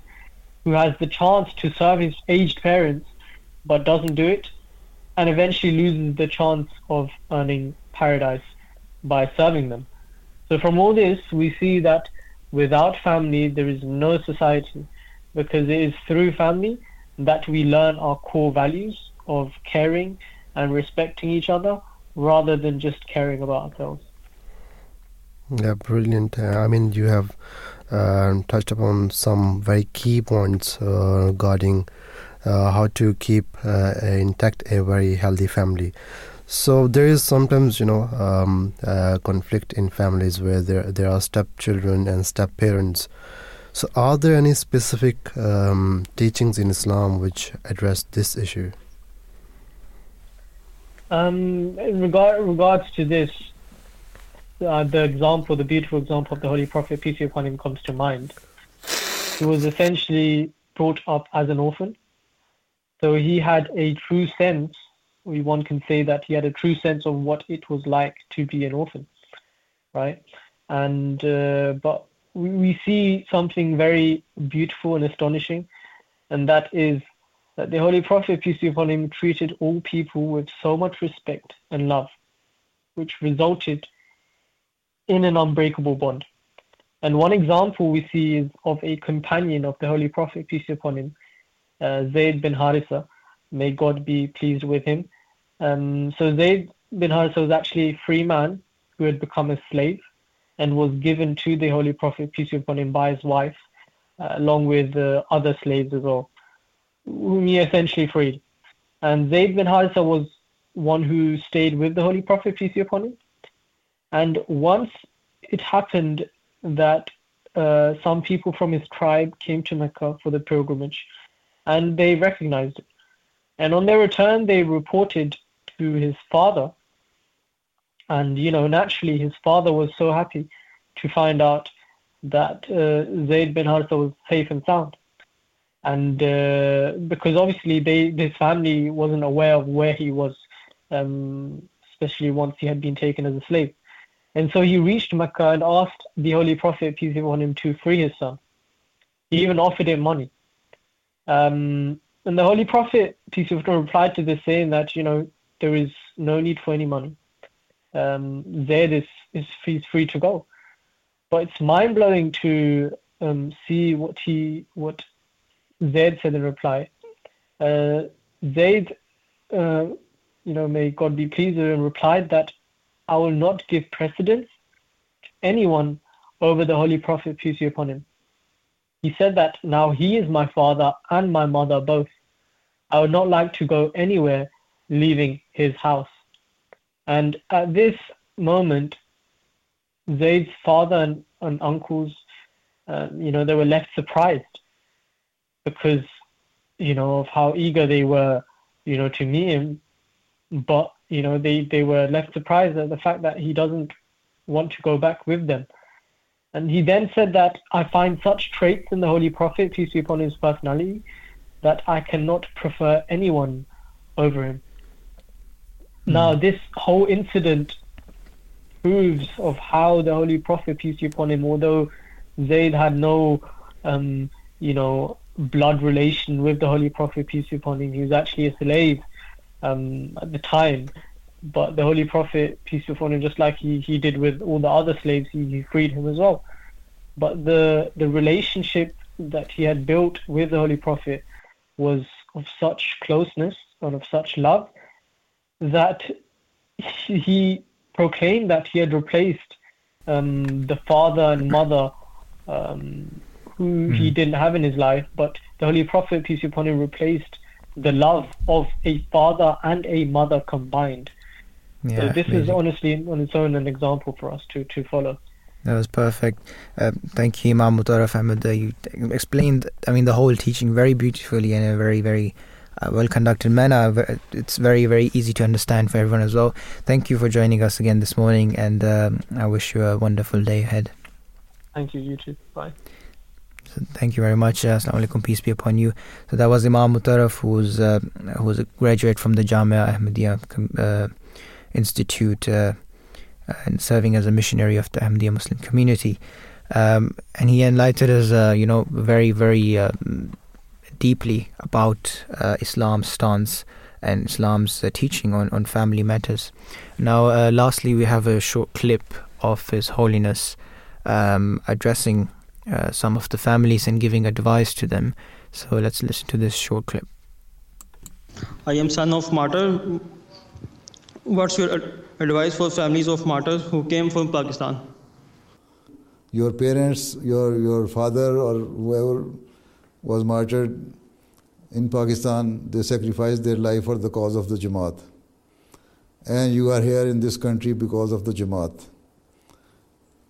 who has the chance to serve his aged parents but doesn't do it and eventually loses the chance of earning paradise by serving them. So from all this, we see that without family, there is no society because it is through family that we learn our core values of caring and respecting each other rather than just caring about ourselves. Yeah, brilliant. Uh, I mean, you have uh, touched upon some very key points uh, regarding uh, how to keep uh, intact a very healthy family. So there is sometimes, you know, um, uh, conflict in families where there there are stepchildren and step parents. So, are there any specific um, teachings in Islam which address this issue? Um, in regard, regards to this, uh, the example, the beautiful example of the Holy Prophet, peace be upon him, comes to mind. He was essentially brought up as an orphan. So he had a true sense, we one can say that he had a true sense of what it was like to be an orphan, right? And uh, but we, we see something very beautiful and astonishing, and that is that the Holy Prophet, peace be upon him, treated all people with so much respect and love, which resulted in an unbreakable bond. And one example we see is of a companion of the Holy Prophet, peace be upon him, uh, Zayd bin Harisa. May God be pleased with him. Um, so Zayd bin Harisa was actually a free man who had become a slave and was given to the Holy Prophet, peace be upon him, by his wife, uh, along with uh, other slaves as well, whom he essentially freed. And Zayd bin Harisa was one who stayed with the Holy Prophet, peace be upon him. And once it happened that uh, some people from his tribe came to Mecca for the pilgrimage, and they recognized it. And on their return, they reported to his father. And, you know, naturally, his father was so happy to find out that uh, Zayd bin Haritha was safe and sound. And uh, because obviously they, his family wasn't aware of where he was, um, especially once he had been taken as a slave. And so he reached Mecca and asked the Holy Prophet, peace be upon him, to free his son. He even offered him money. Um, and the Holy Prophet, peace be upon him, replied to this saying that, you know, there is no need for any money. Um, Zayd is, is free, free to go. But it's mind blowing to um, see what he what Zayd said in reply. Uh, Zayd, uh, you know, may God be pleased with him, replied that I will not give precedence to anyone over the Holy Prophet, peace be upon him. He said that now he is my father and my mother both. I would not like to go anywhere leaving his house. And at this moment, Zayd's father and, and uncles, uh, you know, they were left surprised because, you know, of how eager they were, you know, to meet him. But, you know, they, they were left surprised at the fact that he doesn't want to go back with them. And he then said that I find such traits in the Holy Prophet, peace be upon his personality, that I cannot prefer anyone over him. Mm. Now, this whole incident proves of how the Holy Prophet, peace be upon him, although Zayd had no, um, you know, blood relation with the Holy Prophet, peace be upon him, he was actually a slave um, at the time. But the Holy Prophet, peace be upon him, just like he, he did with all the other slaves, he, he freed him as well. But the the relationship that he had built with the Holy Prophet was of such closeness and of such love that he proclaimed that he had replaced um, the father and mother um, who mm. he didn't have in his life, but the Holy Prophet, peace be upon him, replaced the love of a father and a mother combined. Yeah, so this amazing. is honestly on its own an example for us to, to follow. That was perfect. Uh, thank you, Imam Mutaraf Ahmed. You explained, I mean, the whole teaching very beautifully in a very, very uh, well conducted manner. It's very, very easy to understand for everyone as well. Thank you for joining us again this morning, and um, I wish you a wonderful day ahead. Thank you, you too. Bye. Thank you very much. Uh, Assalamu alaikum, peace be upon you. So that was Imam Mutaraf, who's uh, who's a graduate from the Jamia Ahmadiyya uh, Institute uh, and serving as a missionary of the Ahmadiyya Muslim community. Um, and he enlightened us, uh, you know, very, very deeply about uh, Islam's stance and Islam's uh, teaching on, on family matters. Now, uh, lastly, we have a short clip of His Holiness um, addressing uh, some of the families and giving advice to them. So let's listen to this short clip. I am son of martyr. What's your advice for families of martyrs who came from Pakistan? Your parents, your your father, or whoever was martyred in Pakistan, they sacrificed their life for the cause of the Jamaat. And you are here in this country because of the Jamaat.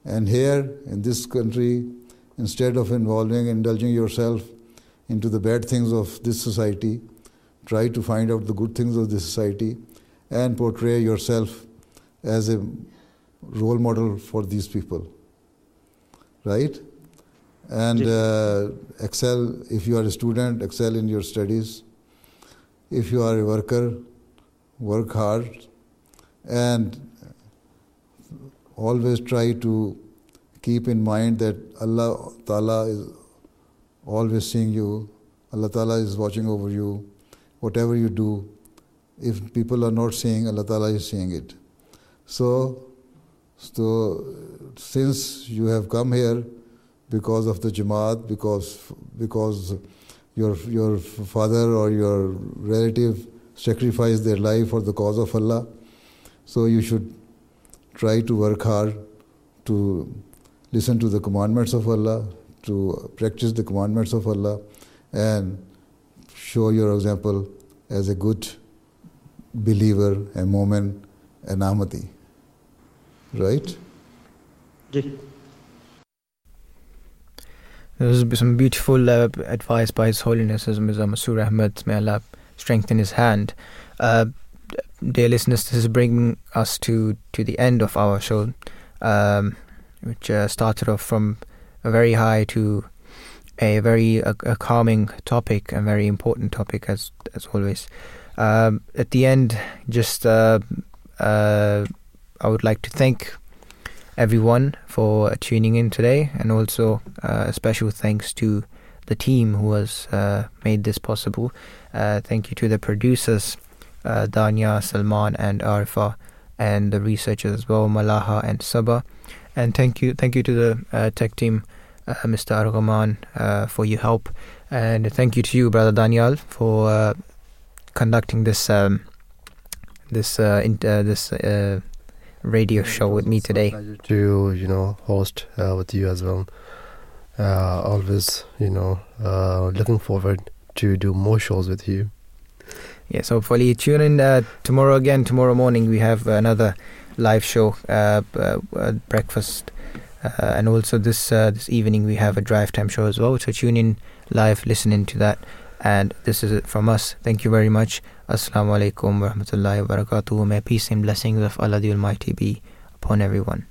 And here in this country, instead of involving, indulging yourself into the bad things of this society, try to find out the good things of this society and portray yourself as a role model for these people. Right? and uh, excel if you are a student excel in your studies if you are a worker work hard and always try to keep in mind that Allah Ta'ala is always seeing you Allah Ta'ala is watching over you whatever you do if people are not seeing Allah Ta'ala is seeing it so so since you have come here because of the Jamaat, because because your your father or your relative sacrificed their life for the cause of Allah. So you should try to work hard to listen to the commandments of Allah, to practice the commandments of Allah, and show your example as a good believer, a mu'min, an Ahmadi. Right? There was some beautiful uh, advice by His Holiness as Mirza Masroor Ahmad. May Allah strengthen his hand. Uh, dear listeners, this is bringing us to, to the end of our show, um, which uh, started off from a very high to a very a, a calming topic, a very important topic as as always. Um, at the end, just uh, uh, I would like to thank everyone for tuning in today, and also uh, a special thanks to the team who has uh, made this possible. Uh, thank you to the producers, Dania, Salman, and Arifa, and the researchers as well, Malaha and Saba. And thank you, thank you to the uh, tech team, uh, Mr. Argaman, uh, for your help, and thank you to you, brother Danial, for uh, conducting this um, this uh, in, uh, this uh, radio show with me today. to you know host uh, with you as well. Uh, always you know uh, looking forward to do more shows with you. Yes, hopefully tune in uh, tomorrow again. Tomorrow morning we have another live show, uh, uh, breakfast, uh, and also this this evening we have a drive time show as well. So tune in live, listen into that. And this is it from us. Thank you very much. Assalamu alaikum wa rahmatullahi wa barakatuh. May peace and blessings of Allah the Almighty be upon everyone.